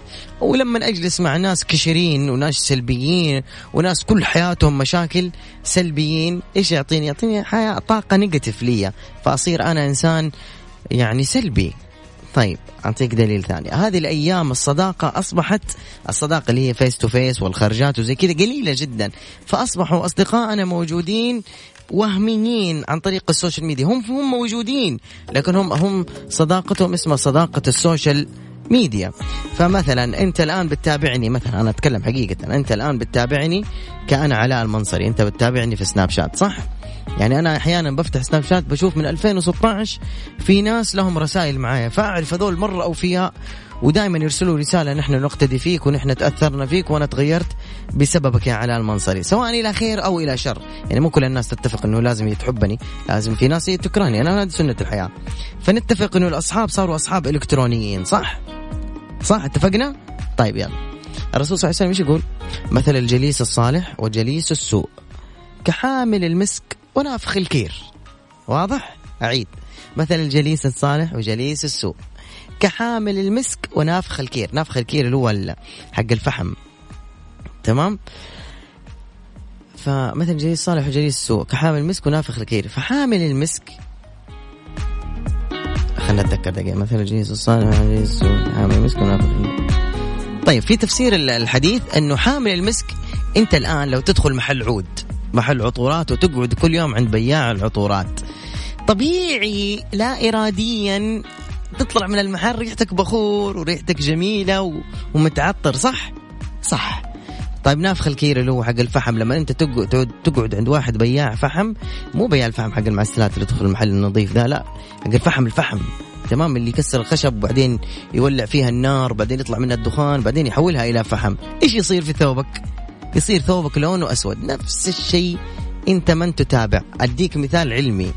ولما أجلس مع ناس كشرين وناس سلبيين وناس كل حياتهم مشاكل سلبيين إيش يعطيني؟ يعطيني حياة طاقة negative لي فأصير أنا إنسان يعني سلبي. طيب أعطيك دليل ثاني. هذه الأيام الصداقة أصبحت الصداقة اللي هي face to face والخرجات وزي كذا قليلة جدا. فأصبحوا اصدقائنا موجودين وهميين عن طريق ال social media. هم هم موجودين لكن هم هم صداقتهم اسمها صداقة ال social media. فمثلا أنت الآن بتتابعني مثلا أنا أتكلم حقيقة أنت الآن بتتابعني كأنا علاء المنصري. أنت بتتابعني في سناب شات صح؟ يعني أنا أحيانا بفتح سناب شات بشوف من 2016 في ناس لهم رسائل معايا فأعرف هذول مرة اوفياء ودائما يرسلوا رسالة نحن نقتدي فيك ونحن تأثرنا فيك وأنا تغيرت بسببك يا علاء المنصري سواء إلى خير أو إلى شر. يعني مو كل الناس تتفق إنه لازم تحبني لازم في ناس تكرهني أنا هذه سنة الحياة. فنتفق إنه الأصحاب صاروا أصحاب إلكترونيين صح؟ صح اتفقنا؟ طيب يلا. الرسول صلى الله عليه وسلم إيش يقول؟ مثل الجليس الصالح وجليس السوء. كحامل المسك ونافخ الكير. واضح؟ أعيد. مثل الجليس الصالح وجليس السوء. كحامل المسك ونافخ الكير. نافخ الكير اللي هو حق الفحم. تمام؟ فمثل جليس الصالح وجليس السوء. كحامل المسك ونافخ الكير. فحامل المسك. خلنا نتذكر دقيقة. مثل الجليس الصالح وجليس السوء. حامل المسك ونافخ الكير. طيب في تفسير الحديث أنه حامل المسك أنت الآن لو تدخل محل عود. محل عطورات وتقعد كل يوم عند بياع العطورات. طبيعي لا إراديا تطلع من المحل ريحتك بخور وريحتك جميلة ومتعطر صح؟ صح. طيب نافخ الكير اللي هو حق الفحم لما أنت تقعد تقعد عند واحد بياع فحم مو بياع الفحم حق المعسلات اللي تدخل المحل النظيف ذا لا حق الفحم الفحم. تمام؟ اللي يكسر الخشب وبعدين يولع فيها النار بعدين يطلع منها الدخان بعدين يحولها إلى فحم. إيش يصير في ثوبك؟ يصير ثوبك لونه أسود نفس الشيء أنت من تتابع. أديك مثال علمي.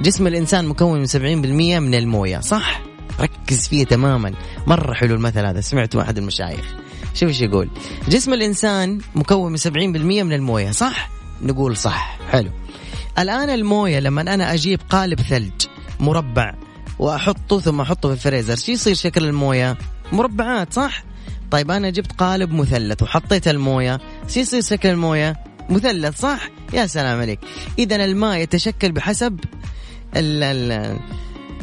جسم الإنسان مكون من 70% من الموية. صح؟ ركز فيه تماما. مرة حلو المثل هذا. سمعته أحد المشايخ. شوف إيش يقول. جسم الإنسان مكون من 70% من الموية. صح؟ نقول صح. حلو. الآن الموية لما أنا أجيب قالب ثلج مربع وأحطه ثم أحطه في الفريزر شو يصير شكل الموية؟ مربعات صح؟ طيب أنا جبت قالب مثلث وحطيت الموية. يصير شكل الموية. مثلث صح؟ يا سلام عليك. اذا الماء يتشكل بحسب ال ال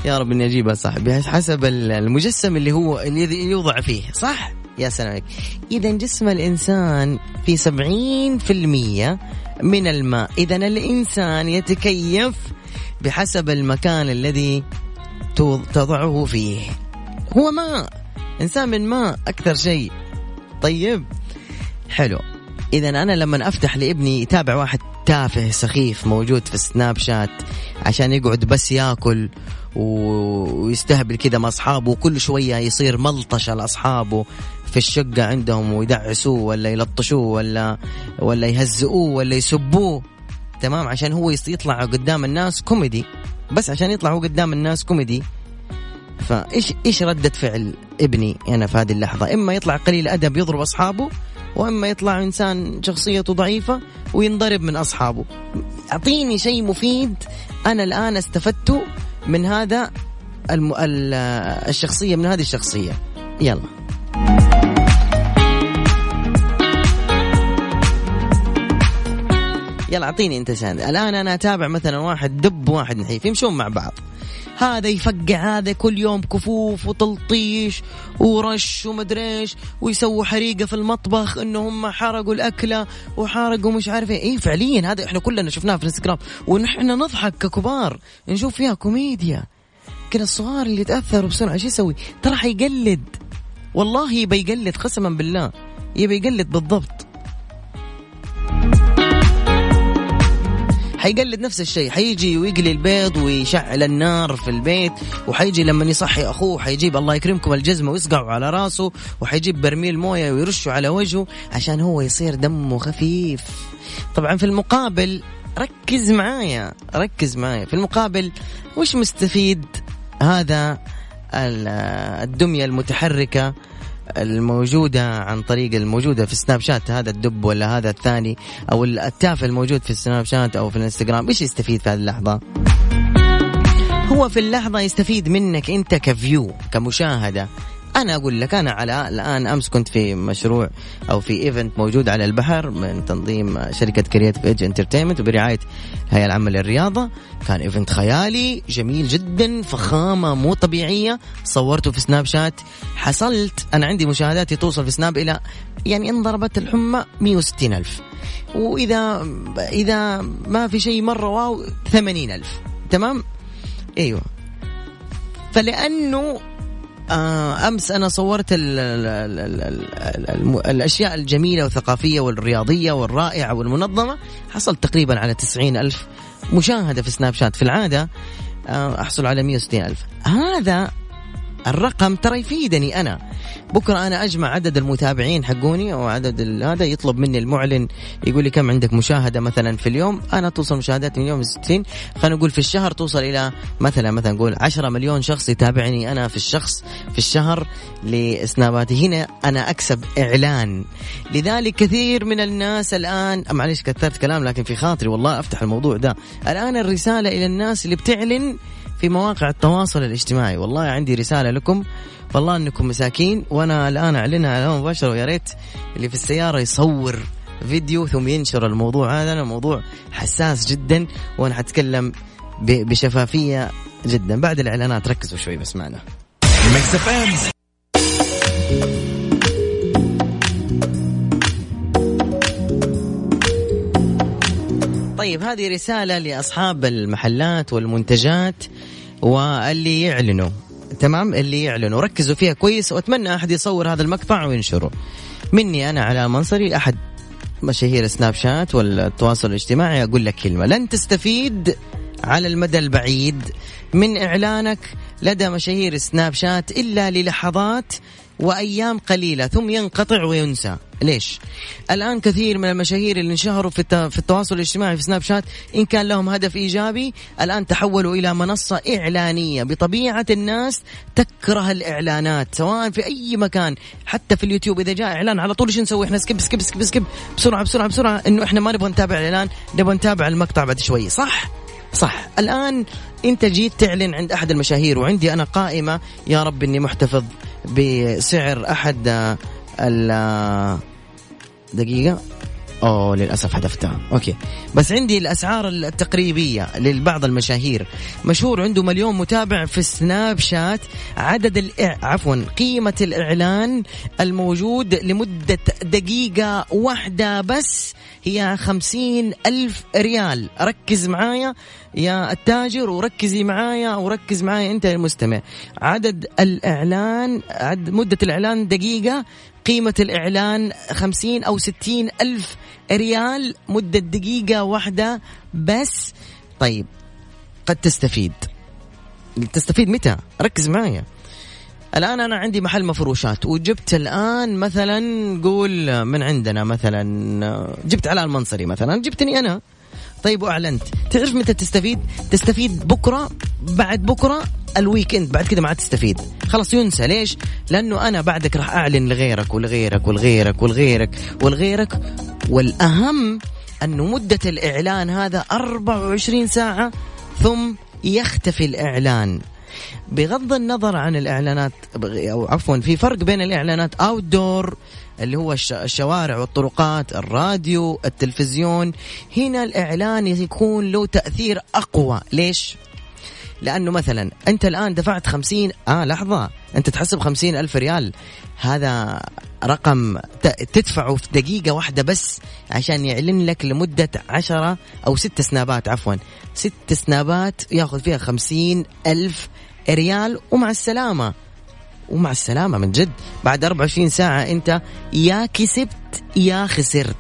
يا رب إني أجيبها صح؟ بحسب المجسم اللي هو اللي يوضع فيه صح؟ يا سلام عليك. اذا جسم الإنسان في سبعين في المية من الماء. اذا الإنسان يتكيف بحسب المكان الذي تضعه فيه. هو ماء. إنسان من ماء أكثر شيء. طيب حلو. اذا أنا لما أفتح لابني يتابع واحد تافه سخيف موجود في سناب شات عشان يقعد بس ياكل ويستهبل كذا مع أصحابه وكل شوية يصير ملطشه لاصحابه في الشقة عندهم ويدعسوه ولا يلطشوه ولا ولا يهزئوه ولا يسبوه. تمام؟ عشان هو يطلع قدام الناس كوميدي. بس عشان يطلع هو قدام الناس كوميدي. فإيش إيش ردة فعل ابني أنا في هذه اللحظة؟ إما يطلع قليل أدب يضرب أصحابه وإما يطلع إنسان شخصيته ضعيفة وينضرب من أصحابه. أعطيني شيء مفيد أنا الآن استفدته من هذا الم... الشخصية من هذه الشخصية. يلا. يلا أعطيني أنت سند الآن أنا أتابع مثلا واحد دب وواحد نحيف يمشون مع بعض. هذا يفقع هذا كل يوم كفوف وتلطيش ورش ومدري إيش ويسووا حريقة في المطبخ انه هم حرقوا الأكلة وحرقوا مش عارف إيه. فعليا هذا إحنا كلنا شفناه في الإنستغرام. ونحن نضحك ككبار نشوف فيها كوميديا. لكن الصغار اللي يتأثروا بسرعة شو يسوي؟ ترى حيقلد. والله يبي يقلد قسما بالله. يبي يقلد بالضبط. حيقلد نفس الشيء. حيجي ويقلي البيض ويشعل النار في البيت وحيجي لما يصحي أخوه حيجيب الله يكرمكم الجزمة ويصقعه على راسه وحيجيب برميل موية ويرشه على وجهه عشان هو يصير دمه خفيف. طبعا في المقابل ركز معايا ركز معايا. في المقابل وش مستفيد هذا الدمية المتحركة؟ الموجودة عن طريق الموجودة في سناب شات هذا الدب ولا هذا الثاني أو التافه الموجود في السناب شات أو في الإنستغرام. إيش يستفيد في هذه اللحظة؟ هو في اللحظة يستفيد منك أنت ك view كمشاهدة. أنا أقول لك أنا على الآن أمس كنت في مشروع أو في event موجود على البحر من تنظيم شركة Creative Edge Entertainment وبرعاية الهيئه العامه للرياضة. كان event خيالي جميل جدا فخامة مو طبيعية. صورته في سناب شات حصلت. أنا عندي مشاهداتي توصل في سناب إلى يعني إن ضربت الحمى 160 ألف. وإذا إذا ما في شيء مرة واو 80 ألف. تمام؟ أيوه. فلأنه أمس أنا صورت ال ال ال ال ال الأشياء الجميلة والثقافية والرياضية والرائعة والمنظمة. حصلت تقريبا على تسعين ألف مشاهدة في سناب شات. في العادة آه أحصل على 160 ألف. هذا الرقم ترى يفيدني أنا. بكرة أنا أجمع عدد المتابعين حقوني أو عدد هذا يطلب مني المعلن يقول لي كم عندك مشاهدة مثلا في اليوم. أنا توصل مشاهدات من يوم 60 خلينا نقول في الشهر توصل إلى مثلا مثلا نقول 10 مليون شخص يتابعني أنا في الشخص في الشهر لسناباتي. هنا أنا أكسب إعلان. لذلك كثير من الناس الان معلش كثرت كلام لكن في خاطري والله أفتح الموضوع ده. الآن الرسالة إلى الناس اللي بتعلن في مواقع التواصل الاجتماعي. والله عندي رسالة لكم. والله إنكم مساكين. وأنا الآن أعلنها على مباشرة ويا ريت اللي في السيارة يصور فيديو ثم ينشر الموضوع هذا. الموضوع حساس جدا وأنا حتكلم بشفافية جدا. بعد الإعلانات ركزوا شوي بس معنا. طيب هذه رسالة لأصحاب المحلات والمنتجات واللي يعلنوا. تمام؟ اللي يعلنوا. ركزوا فيها كويس وأتمنى أحد يصور هذا المقطع وينشره. مني أنا على منصري أحد مشاهير سناب شات والتواصل الاجتماعي. أقول لك كلمة. لن تستفيد على المدى البعيد من إعلانك لدى مشاهير سناب شات إلا للحظات وأيام قليلة ثم ينقطع وينسى. ليش؟ الآن كثير من المشاهير اللي انشهروا في في التواصل الاجتماعي في سناب شات إن كان لهم هدف إيجابي الآن تحولوا إلى منصة إعلانية. بطبيعة الناس تكره الإعلانات سواء في أي مكان حتى في اليوتيوب. إذا جاء إعلان على طول إيش نسوي؟ إحنا skip skip skip skip بسرعة بسرعة بسرعة إنه إحنا ما نبغى نتابع الإعلان نبغى نتابع المقطع بعد شوي. صح؟ صح. الآن أنت جيت تعلن عند أحد المشاهير وعندي أنا قائمة يا رب إني محتفظ. بسعر أحد ال دقيقة. أوه للأسف حذفتها. أوكي. بس عندي الأسعار التقريبية لبعض المشاهير. مشهور عنده مليون متابع في سناب شات عدد الإع... عفوا قيمة الإعلان الموجود لمدة دقيقة واحدة بس هي خمسين ألف ريال. ركز معايا يا التاجر وركزي معايا وركز معايا أنت المستمع. عدد الإعلان عد مدة الإعلان دقيقة قيمة الإعلان خمسين أو ستين ألف ريال مدة دقيقة واحدة بس. طيب قد تستفيد. تستفيد متى؟ ركز معايا الآن أنا عندي محل مفروشات وجبت الآن مثلا قول من عندنا مثلا جبت علاء المنصري مثلا جبتني أنا. طيب وأعلنت. تعرف متى تستفيد؟ تستفيد بكرة بعد بكرة ال weekend. بعد كذا ما عاد تستفيد. خلاص ينسى. ليش؟ لأنه أنا بعدك راح أعلن لغيرك ولغيرك ولغيرك ولغيرك ولغيرك. والأهم أنه مدة الإعلان هذا 24 ساعة ثم يختفي الإعلان. بغض النظر عن الإعلانات أو عفوا في فرق بين الإعلانات outdoor اللي هو الشوارع والطرقات الراديو التلفزيون. هنا الإعلان يكون له تأثير أقوى. ليش؟ لأنه مثلا أنت الآن دفعت خمسين آه لحظة. أنت تحسب خمسين ألف ريال. هذا رقم تدفعه في دقيقة واحدة بس عشان يعلن لك لمدة عشرة أو ست سنابات عفوا. ست سنابات ياخذ فيها خمسين ألف ريال ومع السلامة. ومع السلامة من جد. بعد 24 ساعة أنت يا كسبت يا خسرت.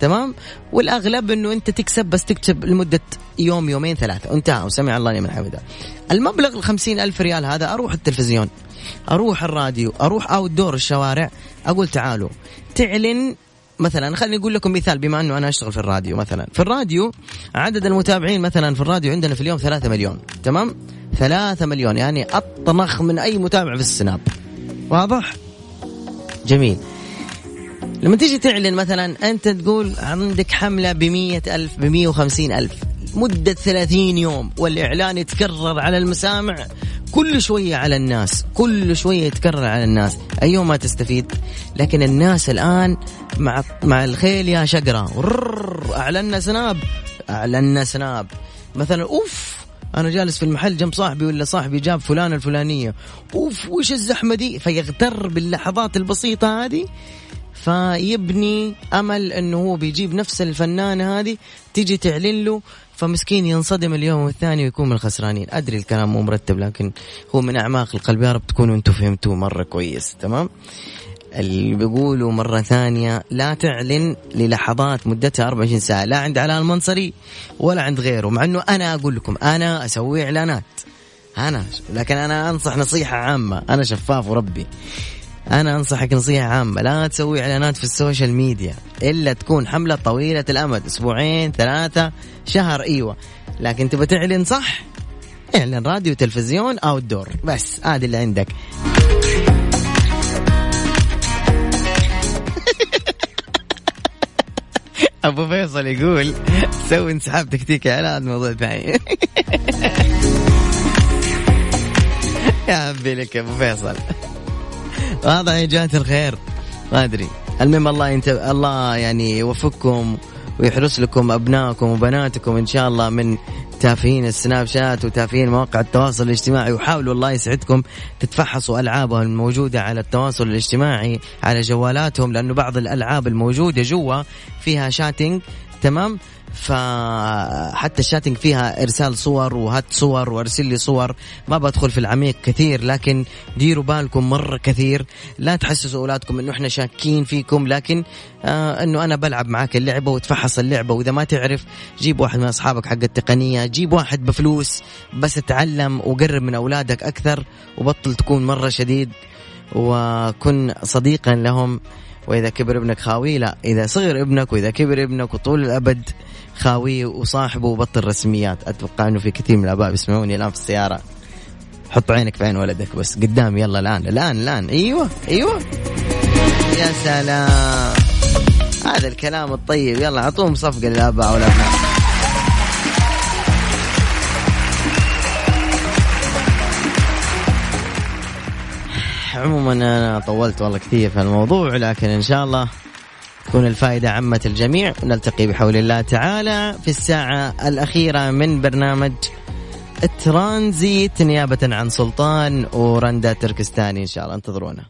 تمام؟ والأغلب أنه أنت تكسب بس تكتب لمدة يوم يومين ثلاثة. انتهى وسمع الله لمن حمده. المبلغ الخمسين ألف ريال هذا أروح التلفزيون أروح الراديو أروح أوت دور الشوارع أقول تعالوا. تعلن مثلا خليني أقول لكم مثال بما إنه أنا أشتغل في الراديو مثلا. في الراديو عدد المتابعين مثلا في الراديو عندنا في اليوم ثلاثة مليون تمام؟ ثلاثة مليون يعني أطنخ من أي متابع في السناب. واضح؟ جميل. لما تيجي تعلن مثلا أنت تقول عندك حملة بمية ألف بمية وخمسين ألف. مدة ثلاثين يوم والإعلان يتكرر على المسامع. كل شوية على الناس كل شوية يتكرر على الناس. أيهما تستفيد. لكن الناس الآن مع مع الخيل يا شقرة. أعلنا سناب. أعلنا سناب. مثلا أوف أنا جالس في المحل جنب صاحبي ولا صاحبي جاب فلانه الفلانية. أوف وش الزحمة دي؟ فيغتر باللحظات البسيطة هذه. فيبني أمل إنه هو بيجيب نفس الفنانة هذه تيجي تعلن له فمسكين ينصدم اليوم والثاني ويكون من الخسرانين. أدري الكلام مو مرتب لكن هو من أعماق القلب. يا رب تكونوا أنتم فهمتوه مرة كويس تمام؟ اللي بيقولوا مرة ثانية لا تعلن للحظات مدتها 24 ساعة لا عند علاء المنصري ولا عند غيره مع إنه أنا أقول لكم أنا أسوي إعلانات. أنا لكن أنا أنصح نصيحة عامة أنا شفاف وربي. أنا أنصحك نصيحة عامة لا تسوي إعلانات في ال social media إلا تكون حملة طويلة الأمد أسبوعين ثلاثة شهر إيوه. لكن تبى تعلن صح؟ إعلن راديو تلفزيون outdoor بس هذه اللي عندك. أبو فيصل يقول سوي انسحاب تكتيكي على هذا الموضوع ثاني. يا عمي لك أبو فيصل. واضح يا جماعة الخير؟ ما أدري. المهم الله ينت... الله يعني يوفقكم ويحرس لكم ابنائكم وبناتكم إن شاء الله من تافهين السناب شات وتافهين مواقع التواصل الاجتماعي. وحاولوا الله يسعدكم تتفحصوا ألعابهم الموجودة على التواصل الاجتماعي على جوالاتهم لأنه بعض الألعاب الموجودة جوا فيها شاتنج تمام؟ فحتى الشاتنج فيها إرسال صور وهات صور وأرسل لي صور. ما بدخل في العميق كثير لكن ديروا بالكم مره كثير. لا تحسسوا أولادكم إنه إحنا شاكين فيكم لكن آه إنه أنا بلعب معاك اللعبة وتفحص اللعبة. وإذا ما تعرف جيب واحد من أصحابك حق التقنية جيب واحد بفلوس بس تعلم وقرب من أولادك أكثر وبطل تكون مرة شديد. وكن صديقا لهم. وإذا كبر ابنك خاوي لا. إذا صغر ابنك وإذا كبر ابنك وطول الأبد خاويه وصاحبه وبطل رسميات أتوقع إنه في كثير من الأباء بيسمعوني الآن في السيارة. حط عينك في عين ولدك بس. قدام يلا الآن الآن الآن. أيوه أيوه. يا سلام. هذا الكلام الطيب. يلا أعطوهم صفقة للآباء والأبناء. عموما أنا طولت والله كثير في الموضوع لكن إن شاء الله تكون الفائدة عمت الجميع. ونلتقي بحول الله تعالى في الساعة الأخيرة من برنامج الترانزيت نيابة عن سلطان ورندا تركستاني إن شاء الله. انتظرونا.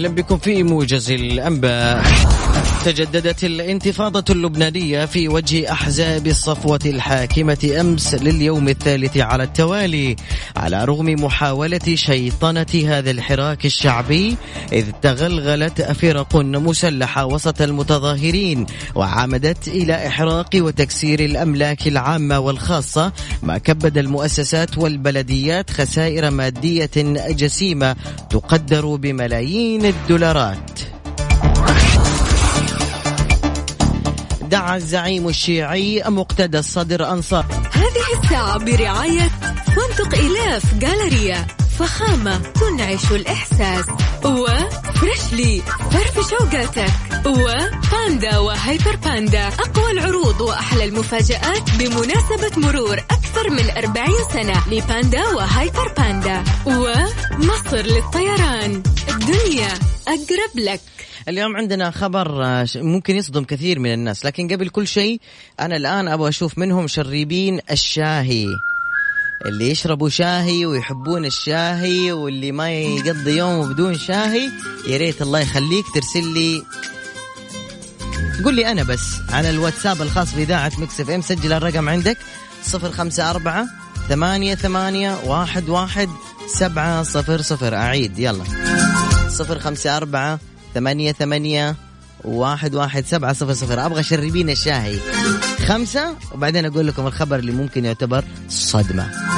أهلا بكم في موجز الأنباء. تجددت الانتفاضة اللبنانية في وجه أحزاب الصفوة الحاكمة أمس لليوم الثالث على التوالي. على رغم محاولة شيطنة هذا الحراك الشعبي إذ تغلغلت فرق مسلحة وسط المتظاهرين وعمدت إلى إحراق وتكسير الأملاك العامة والخاصة ما كبد المؤسسات والبلديات خسائر مادية جسيمة تقدر بملايين الدولارات. دعا الزعيم الشيعي مقتدى الصدر أنصار. هذه الساعة برعاية فندق إلاف جالريا وفخامة تنعش الإحساس. وفريشلي فرف شوقاتك. وباندا وهيبر باندا. أقوى العروض وأحلى المفاجآت بمناسبة مرور أكثر من 40 سنة لباندا وهيبر باندا. ومصر للطيران. الدنيا أقرب لك. اليوم عندنا خبر آه، ممكن يصدم كثير من الناس لكن قبل كل شيء أنا الآن أبغى أشوف منهم شريبين الشاهي. اللي يشربوا شاهي ويحبون الشاهي واللي ما يقضي يومه بدون شاهي يا ريت الله يخليك ترسل لي. قول لي أنا بس على الواتساب الخاص بإذاعة Mix FM سجل الرقم عندك صفر خمسة أربعة ثمانية ثمانية واحد واحد سبعة صفر صفر. أعيد يلا. صفر خمسة أربعة ثمانية ثمانية واحد واحد سبعة صفر صفر. أبغى شربين الشاهي. خمسة وبعدين أقول لكم الخبر اللي ممكن يعتبر صدمة.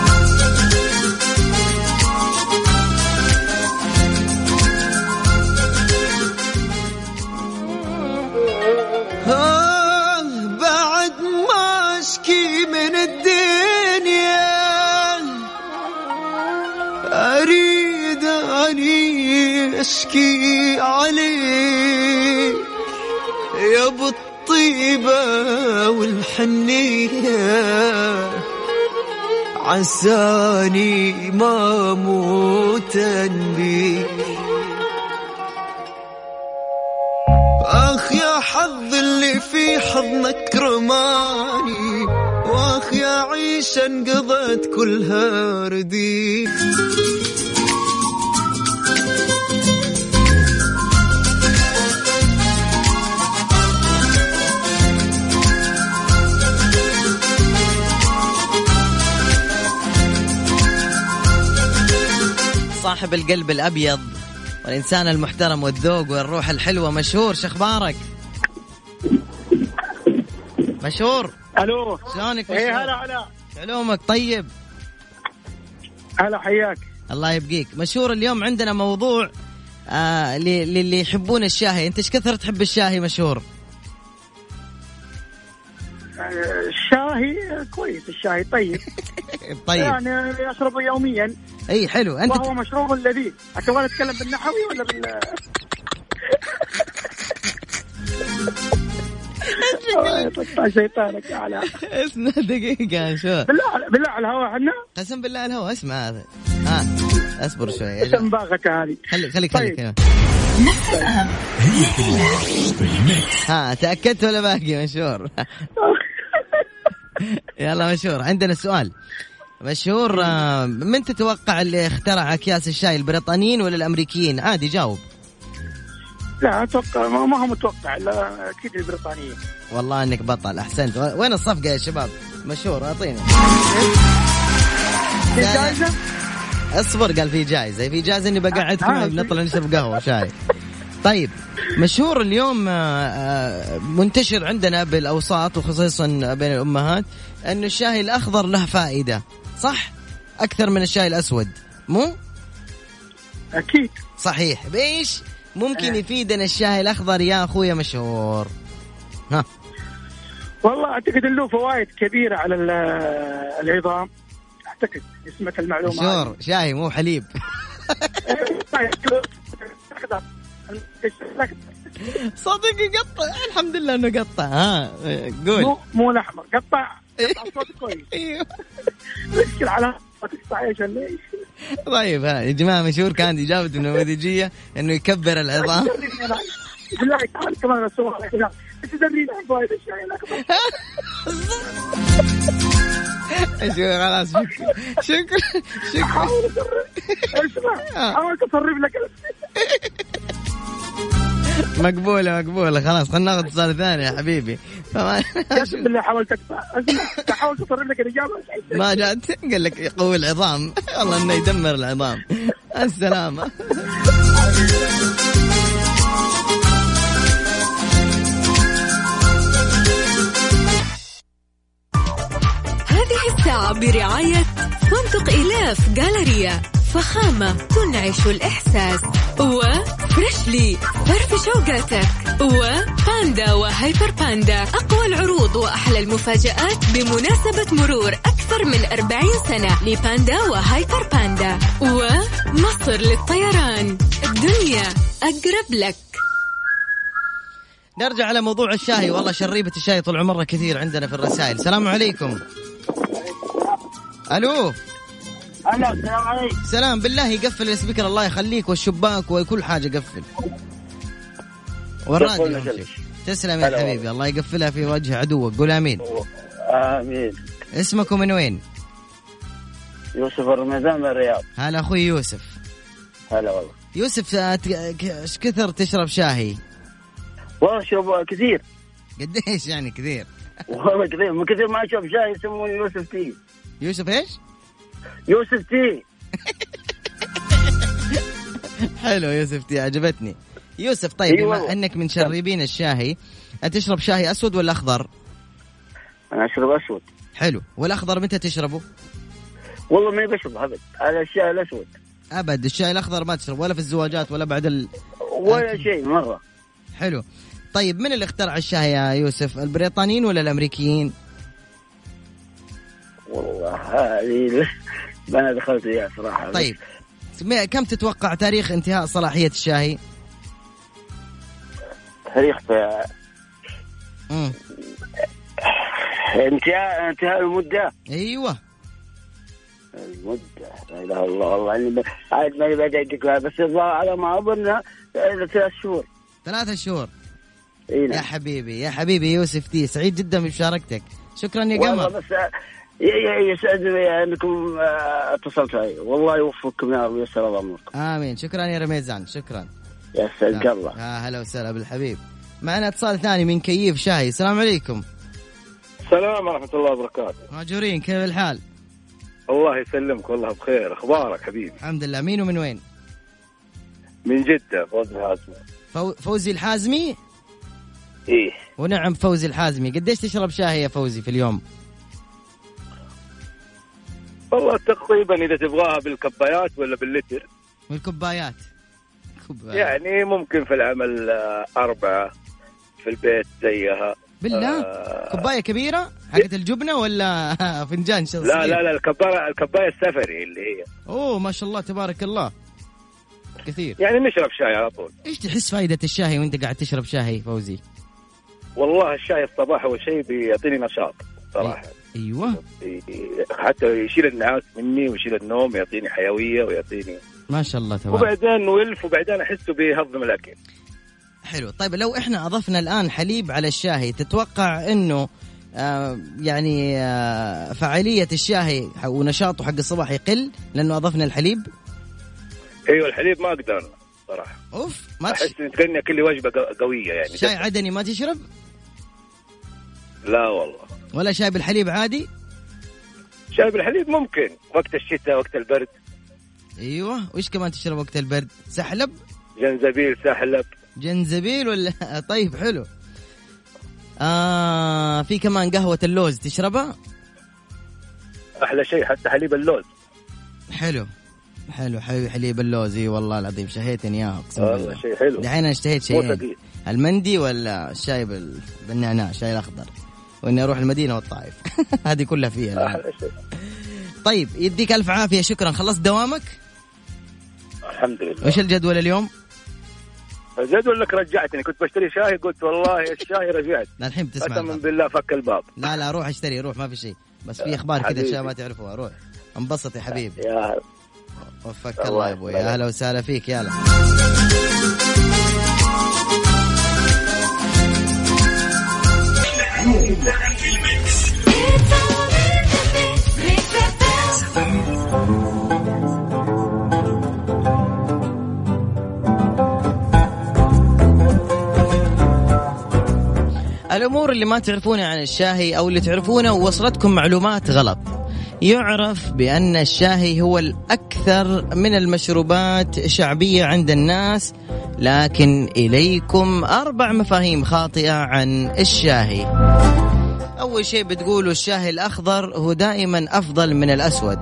أشكي عليك يا أبو الطيبة والحنية. عساني ما موتا بيك أخ يا حظ اللي في حضنك رماني وأخ يا عيشة أنقضت كلها رديك صاحب القلب الأبيض والإنسان المحترم والذوق والروح الحلوة. مشهور شخبارك مشهور. ألو. شلونك إيه مشهور؟ هلا هلا. علومك طيب. هلا حياك. الله يبقيك. مشهور اليوم عندنا موضوع آه للي يحبون الشاهي. أنت إيش كثر تحب الشاهي مشهور؟ الشاهي كويس الشاهي طيب. طيب. يعني اشربه يوميا. اي حلو. أنت وهو مشروب لذيذ تبغى نتكلم بالنحوي ولا بال تقطع شيطانك يا علاء. اسمع دقيقة شو؟ بالله بالله على الهواء إحنا قسم بالله على الهواء اسمع هذا. ها اصبر شوي. باغك هذه خليك خليك طيب. خليك ها تأكدت ولا باقي؟ مشهور. يلا مشهور. عندنا سؤال. مشهور آه، من تتوقع اللي اخترع أكياس الشاي البريطانيين ولا الأمريكيين؟ عادي جاوب. لا أتوقع ما هو متوقع. لا أكيد البريطانيين. والله إنك بطل. أحسنت. وين الصفقة يا شباب؟ مشهور أعطيني. جائزة؟ اصبر قال في جائزة. في جائزة إني بقعدكم آه، نطلع نشرب قهوة شاي. طيب مشهور اليوم آه، آه، منتشر عندنا بالأوساط وخصوصا بين الأمهات انه الشاي الأخضر له فائدة صح؟ أكثر من الشاي الأسود مو؟ أكيد. صحيح. بإيش؟ ممكن آه. يفيدنا الشاي الأخضر يا أخويا مشهور. ها. والله أعتقد إنه فوائد كبيرة على ال- العظام. أعتقد اسمك المعلومة مشهور. شاي مو حليب. صدق يقطع الحمد لله إنه قطع. ها قول. مو مو الاحمر قطع. قطع صوت كويس. إيوه. مشكلة على طيب ها يا جماعة مشهور كانت اجابته النموذجيه إنه يكبر العظام. بالله كمان الصور. شكرا خلاص شكرا. شكرا. شكرا. حاول اصرف لك. مقبولة مقبولة. خلاص خلينا ناخذ اتصال ثاني يا حبيبي. فما قسم بالله حاول تقطع اسمع حاول تصرف لك الإجابة. ما جات. قال لك يقوي العظام. والله إنه يدمر العظام. السلامه هذه الساعة برعاية فندق إلاف جالريا فخامة تنعش الإحساس وفريشلي فرف شوقاتك وباندا وهيبر باندا. أقوى العروض وأحلى المفاجآت بمناسبة مرور أكثر من 40 سنة لباندا وهيبر باندا. ومصر للطيران. الدنيا أقرب لك. نرجع على موضوع الشاي والله شريبة الشاي طول عمرنا كثير عندنا في الرسائل. السلام عليكم. ألو. هلا السلام عليكم. سلام بالله يقفل السبيكر الله يخليك والشباك وكل حاجة قفل والراديو. تسلم يا حبيبي الله يقفلها في وجه عدوك. قول آمين. آمين. اسمكم من وين؟ يوسف الرمضان من الرياض. هلا أخوي يوسف. هلا والله. يوسف آه، إيش كثر تشرب شاي والله شوف كثير. قديش يعني كثير؟ والله كثير من كثير ما أشرب شاي يسموني يوسف tea يوسف إيش؟ يوسف tea. حلو يوسف tea عجبتني. يوسف طيب إي بما. أنك من شربين الشاي تشرب شاي أسود ولا أخضر؟ أنا أشرب أسود. حلو. والأخضر متى تشربه؟ والله ما بشرب أبد على الشاي الأسود. أبد الشاي الأخضر ما تشرب ولا في الزواجات ولا بعد ال... ولا شيء مرة. حلو. طيب من اللي اخترع الشاي يا يوسف البريطانيين ولا الأمريكيين؟ والله هذه أنا دخلت اياها صراحة. طيب. كم تتوقع تاريخ انتهاء صلاحية الشاي تاريخ انتهاء انتهاء المدة. أيوه. المدة. لا إله إلا الله. والله إني عاد ماني لها، بس على ما أظن ثلاث شهور. ثلاثة شهور. إي يا نعم حبيبي يا حبيبي يوسف تي سعيد جدا بمشاركتك. شكرا يا والله قمر. بس آه، ي- ي- يسعدني أنكم آه، اتصلتوا علي. والله يوفقكم يا رب ويسر الله أموركم. آمين. شكرا يا رميزان شكرا. يسعدك الله. يا هلا وسهلا بالحبيب. معنا اتصال ثاني من كييف شاي السلام عليكم. السلام ورحمة الله وبركاته. ماجورين كيف الحال؟ الله يسلمك والله بخير. أخبارك حبيبي؟ الحمد لله. مين ومن وين؟ من جدة فوز الهاشمي فو... فوزي الحازمي؟ إيه. ونعم فوزي الحازمي. قديش تشرب شاي يا فوزي في اليوم؟ والله تقريبا إذا تبغاها بالكبايات ولا باللتر. والكوبايات كوبايات. يعني ممكن في العمل آه، أربعة في البيت زيها. بالله؟ آه، كوبايه كبيرة؟ حقت الجبنة ولا فنجان شخصي؟ لا لا لا الكباية الكباية السفري اللي هي. أوه ما شاء الله تبارك الله. كثير. يعني نشرب شاي على طول. إيش تحس فائده الشاي وأنت قاعد تشرب شاي فوزي؟ والله الشاي الصباح أول شيء بيعطيني نشاط صراحة. أيوه. حتى يشيل النعاس مني ويشيل النوم يعطيني حيوية ويعطيني. ما شاء الله تبارك. وبعدين ولف وبعدين أحسه بيهضم الأكل. حلو. طيب لو إحنا أضفنا الآن حليب على الشاي تتوقع إنه آه يعني آه فعاليه الشاي ونشاطه حق الصباح يقل لأنه أضفنا الحليب؟ أيوه الحليب ما أقدر صراحة. أوف ما. أحس اكل لي وجبة قو- قوية يعني. شاي عدني ما تشرب؟ لا والله. ولا شاي بالحليب عادي؟ شاي بالحليب ممكن. وقت الشتاء وقت البرد. أيوه. وإيش كمان تشرب وقت البرد؟ سحلب؟ جنزبيل سحلب. جنزبيل ولا؟ طيب حلو. آه في كمان قهوة اللوز تشربها؟ أحلى شيء حتى حليب اللوز. حلو. حلو حلو حليب اللوز. إي والله العظيم شهيتني اياها اقسم والله بالله. شيء حلو. دحين أنا اشتهيت شيئين. ثقيل. المندي ولا الشاي بال... بالنعناع الشاي الأخضر؟ وإني أروح المدينة والطائف. هذه كلها فيها طيب يديك ألف عافية شكرا. خلصت دوامك؟ الحمد لله. وش الجدول اليوم؟ الجدول لك رجعتني. كنت بشتري شاي قلت والله الشاي رجعت. لا الحين بتسمع قسما. بالله فك الباب. لا لا روح اشتري روح ما في شيء. بس في أخبار كذا. اشياء ما تعرفوها روح. انبسط يا حبيبي. يا وفقك الله يا أبوي. أهلا وسهلا فيك. يلا. الأمور اللي ما تعرفونها عن الشاهي أو اللي تعرفونه ووصلتكم معلومات غلط. يعرف بأن الشاهي هو الأكثر من المشروبات شعبية عند الناس لكن إليكم أربع مفاهيم خاطئة عن الشاهي. أول شيء بتقولوا الشاهي الأخضر هو دائما أفضل من الأسود.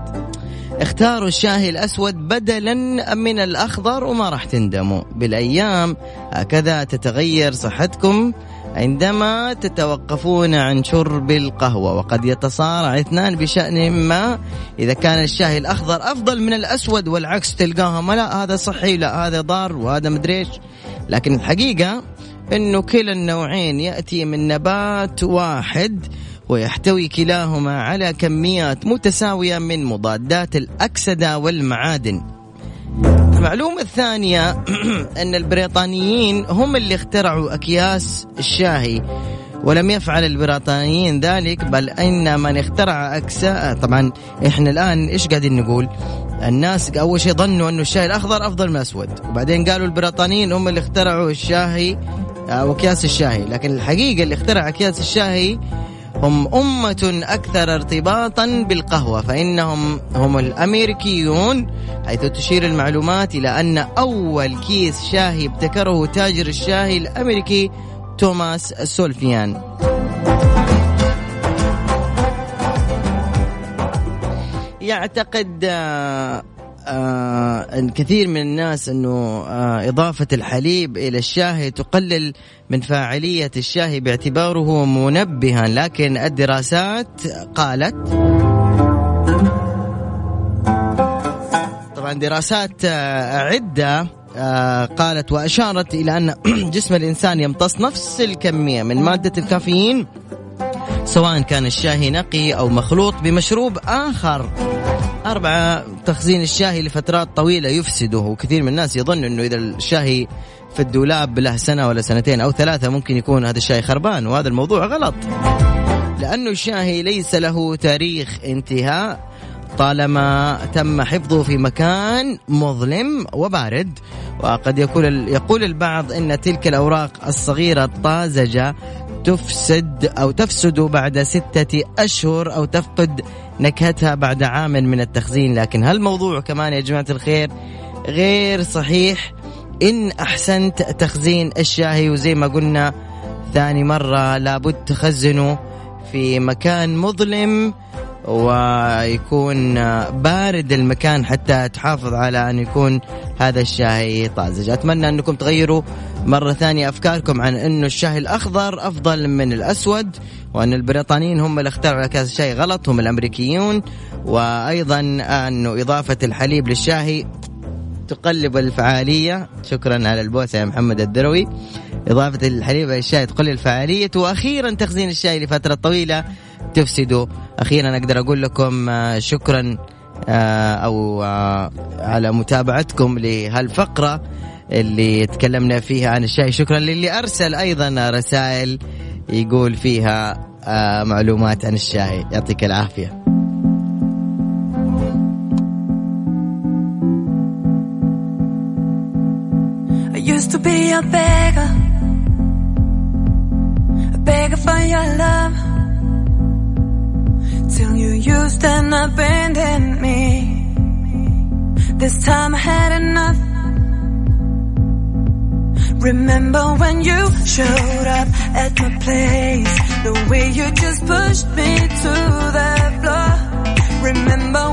اختاروا الشاهي الأسود بدلا من الأخضر وما راح تندموا. بالأيام هكذا تتغير صحتكم. عندما تتوقفون عن شرب القهوة وقد يتصارع اثنان بشأن ما. إذا كان الشاي الأخضر أفضل من الأسود والعكس تلقاهم. لا هذا صحي لا هذا ضار وهذا مدريش لكن الحقيقة أنه كلا النوعين يأتي من نبات واحد ويحتوي كلاهما على كميات متساوية من مضادات الأكسدة والمعادن. المعلومة الثانية أن البريطانيين هم اللي اخترعوا أكياس الشاهي ولم يفعل البريطانيين ذلك بل أن من اخترع أكساء طبعا إحنا الآن إيش قاعدين نقول؟ الناس أول شيء ظنوا أنه الشاي الأخضر أفضل من الأسود وبعدين قالوا البريطانيين هم اللي اخترعوا الشاهي أو أكياس الشاهي لكن الحقيقة اللي اخترع أكياس الشاهي هم أمة أكثر ارتباطا بالقهوة فإنهم هم الأمريكيون حيث تشير المعلومات إلى أن أول كيس شاهي ابتكره تاجر الشاهي الأمريكي توماس سولفيان. يعتقد الكثير من الناس إنه آه إضافة الحليب إلى الشاي تقلل من فاعلية الشاي باعتباره منبها. لكن الدراسات قالت طبعا دراسات آه عدة آه قالت وأشارت إلى أن جسم الإنسان يمتص نفس الكمية من مادة الكافيين سواء كان الشاي نقي أو مخلوط بمشروب آخر. أربعة تخزين الشاهي لفترات طويلة يفسده. وكثير من الناس يظن أنه إذا الشاهي في الدولاب له سنة ولا سنتين أو ثلاثة ممكن يكون هذا الشاي خربان وهذا الموضوع غلط. لأنه الشاهي ليس له تاريخ انتهاء. طالما تم حفظه في مكان مظلم وبارد. وقد يقول يقول البعض إن تلك الأوراق الصغيرة الطازجة تفسد أو تفسد بعد ستة أشهر أو تفقد نكهتها بعد عام من التخزين. لكن هالموضوع كمان يا جماعة الخير غير صحيح. إن أحسنت تخزين الشاهي وزي ما قلنا ثاني مرة لابد تخزنه في مكان مظلم ويكون بارد المكان حتى تحافظ على أن يكون هذا الشاي طازج. أتمنى أنكم تغيروا مرة ثانية أفكاركم عن أنه الشاي الأخضر أفضل من الأسود وأن البريطانيين هم اللي اخترعوا كاس الشاي غلط هم الأمريكيون وأيضا أنه إضافة الحليب للشاي تقلب الفعالية. شكرا على البوسة يا محمد الدروي. إضافة الحليب للشاي تقلل الفعالية. وأخيرا تخزين الشاي لفترة طويلة تفسده. أخيرا أقدر أقول لكم آه، شكرا آه، أو آه، على متابعتكم لهالفقرة اللي تكلمنا فيها عن الشاي. شكرا للي أرسل أيضا رسائل يقول فيها معلومات عن الشاي. يعطيك العافية. Used to be a beggar, beggar for your love. Till you used and abandoned me. This time I had enough. Remember when you showed up at my place, the way you just pushed me to the floor. Remember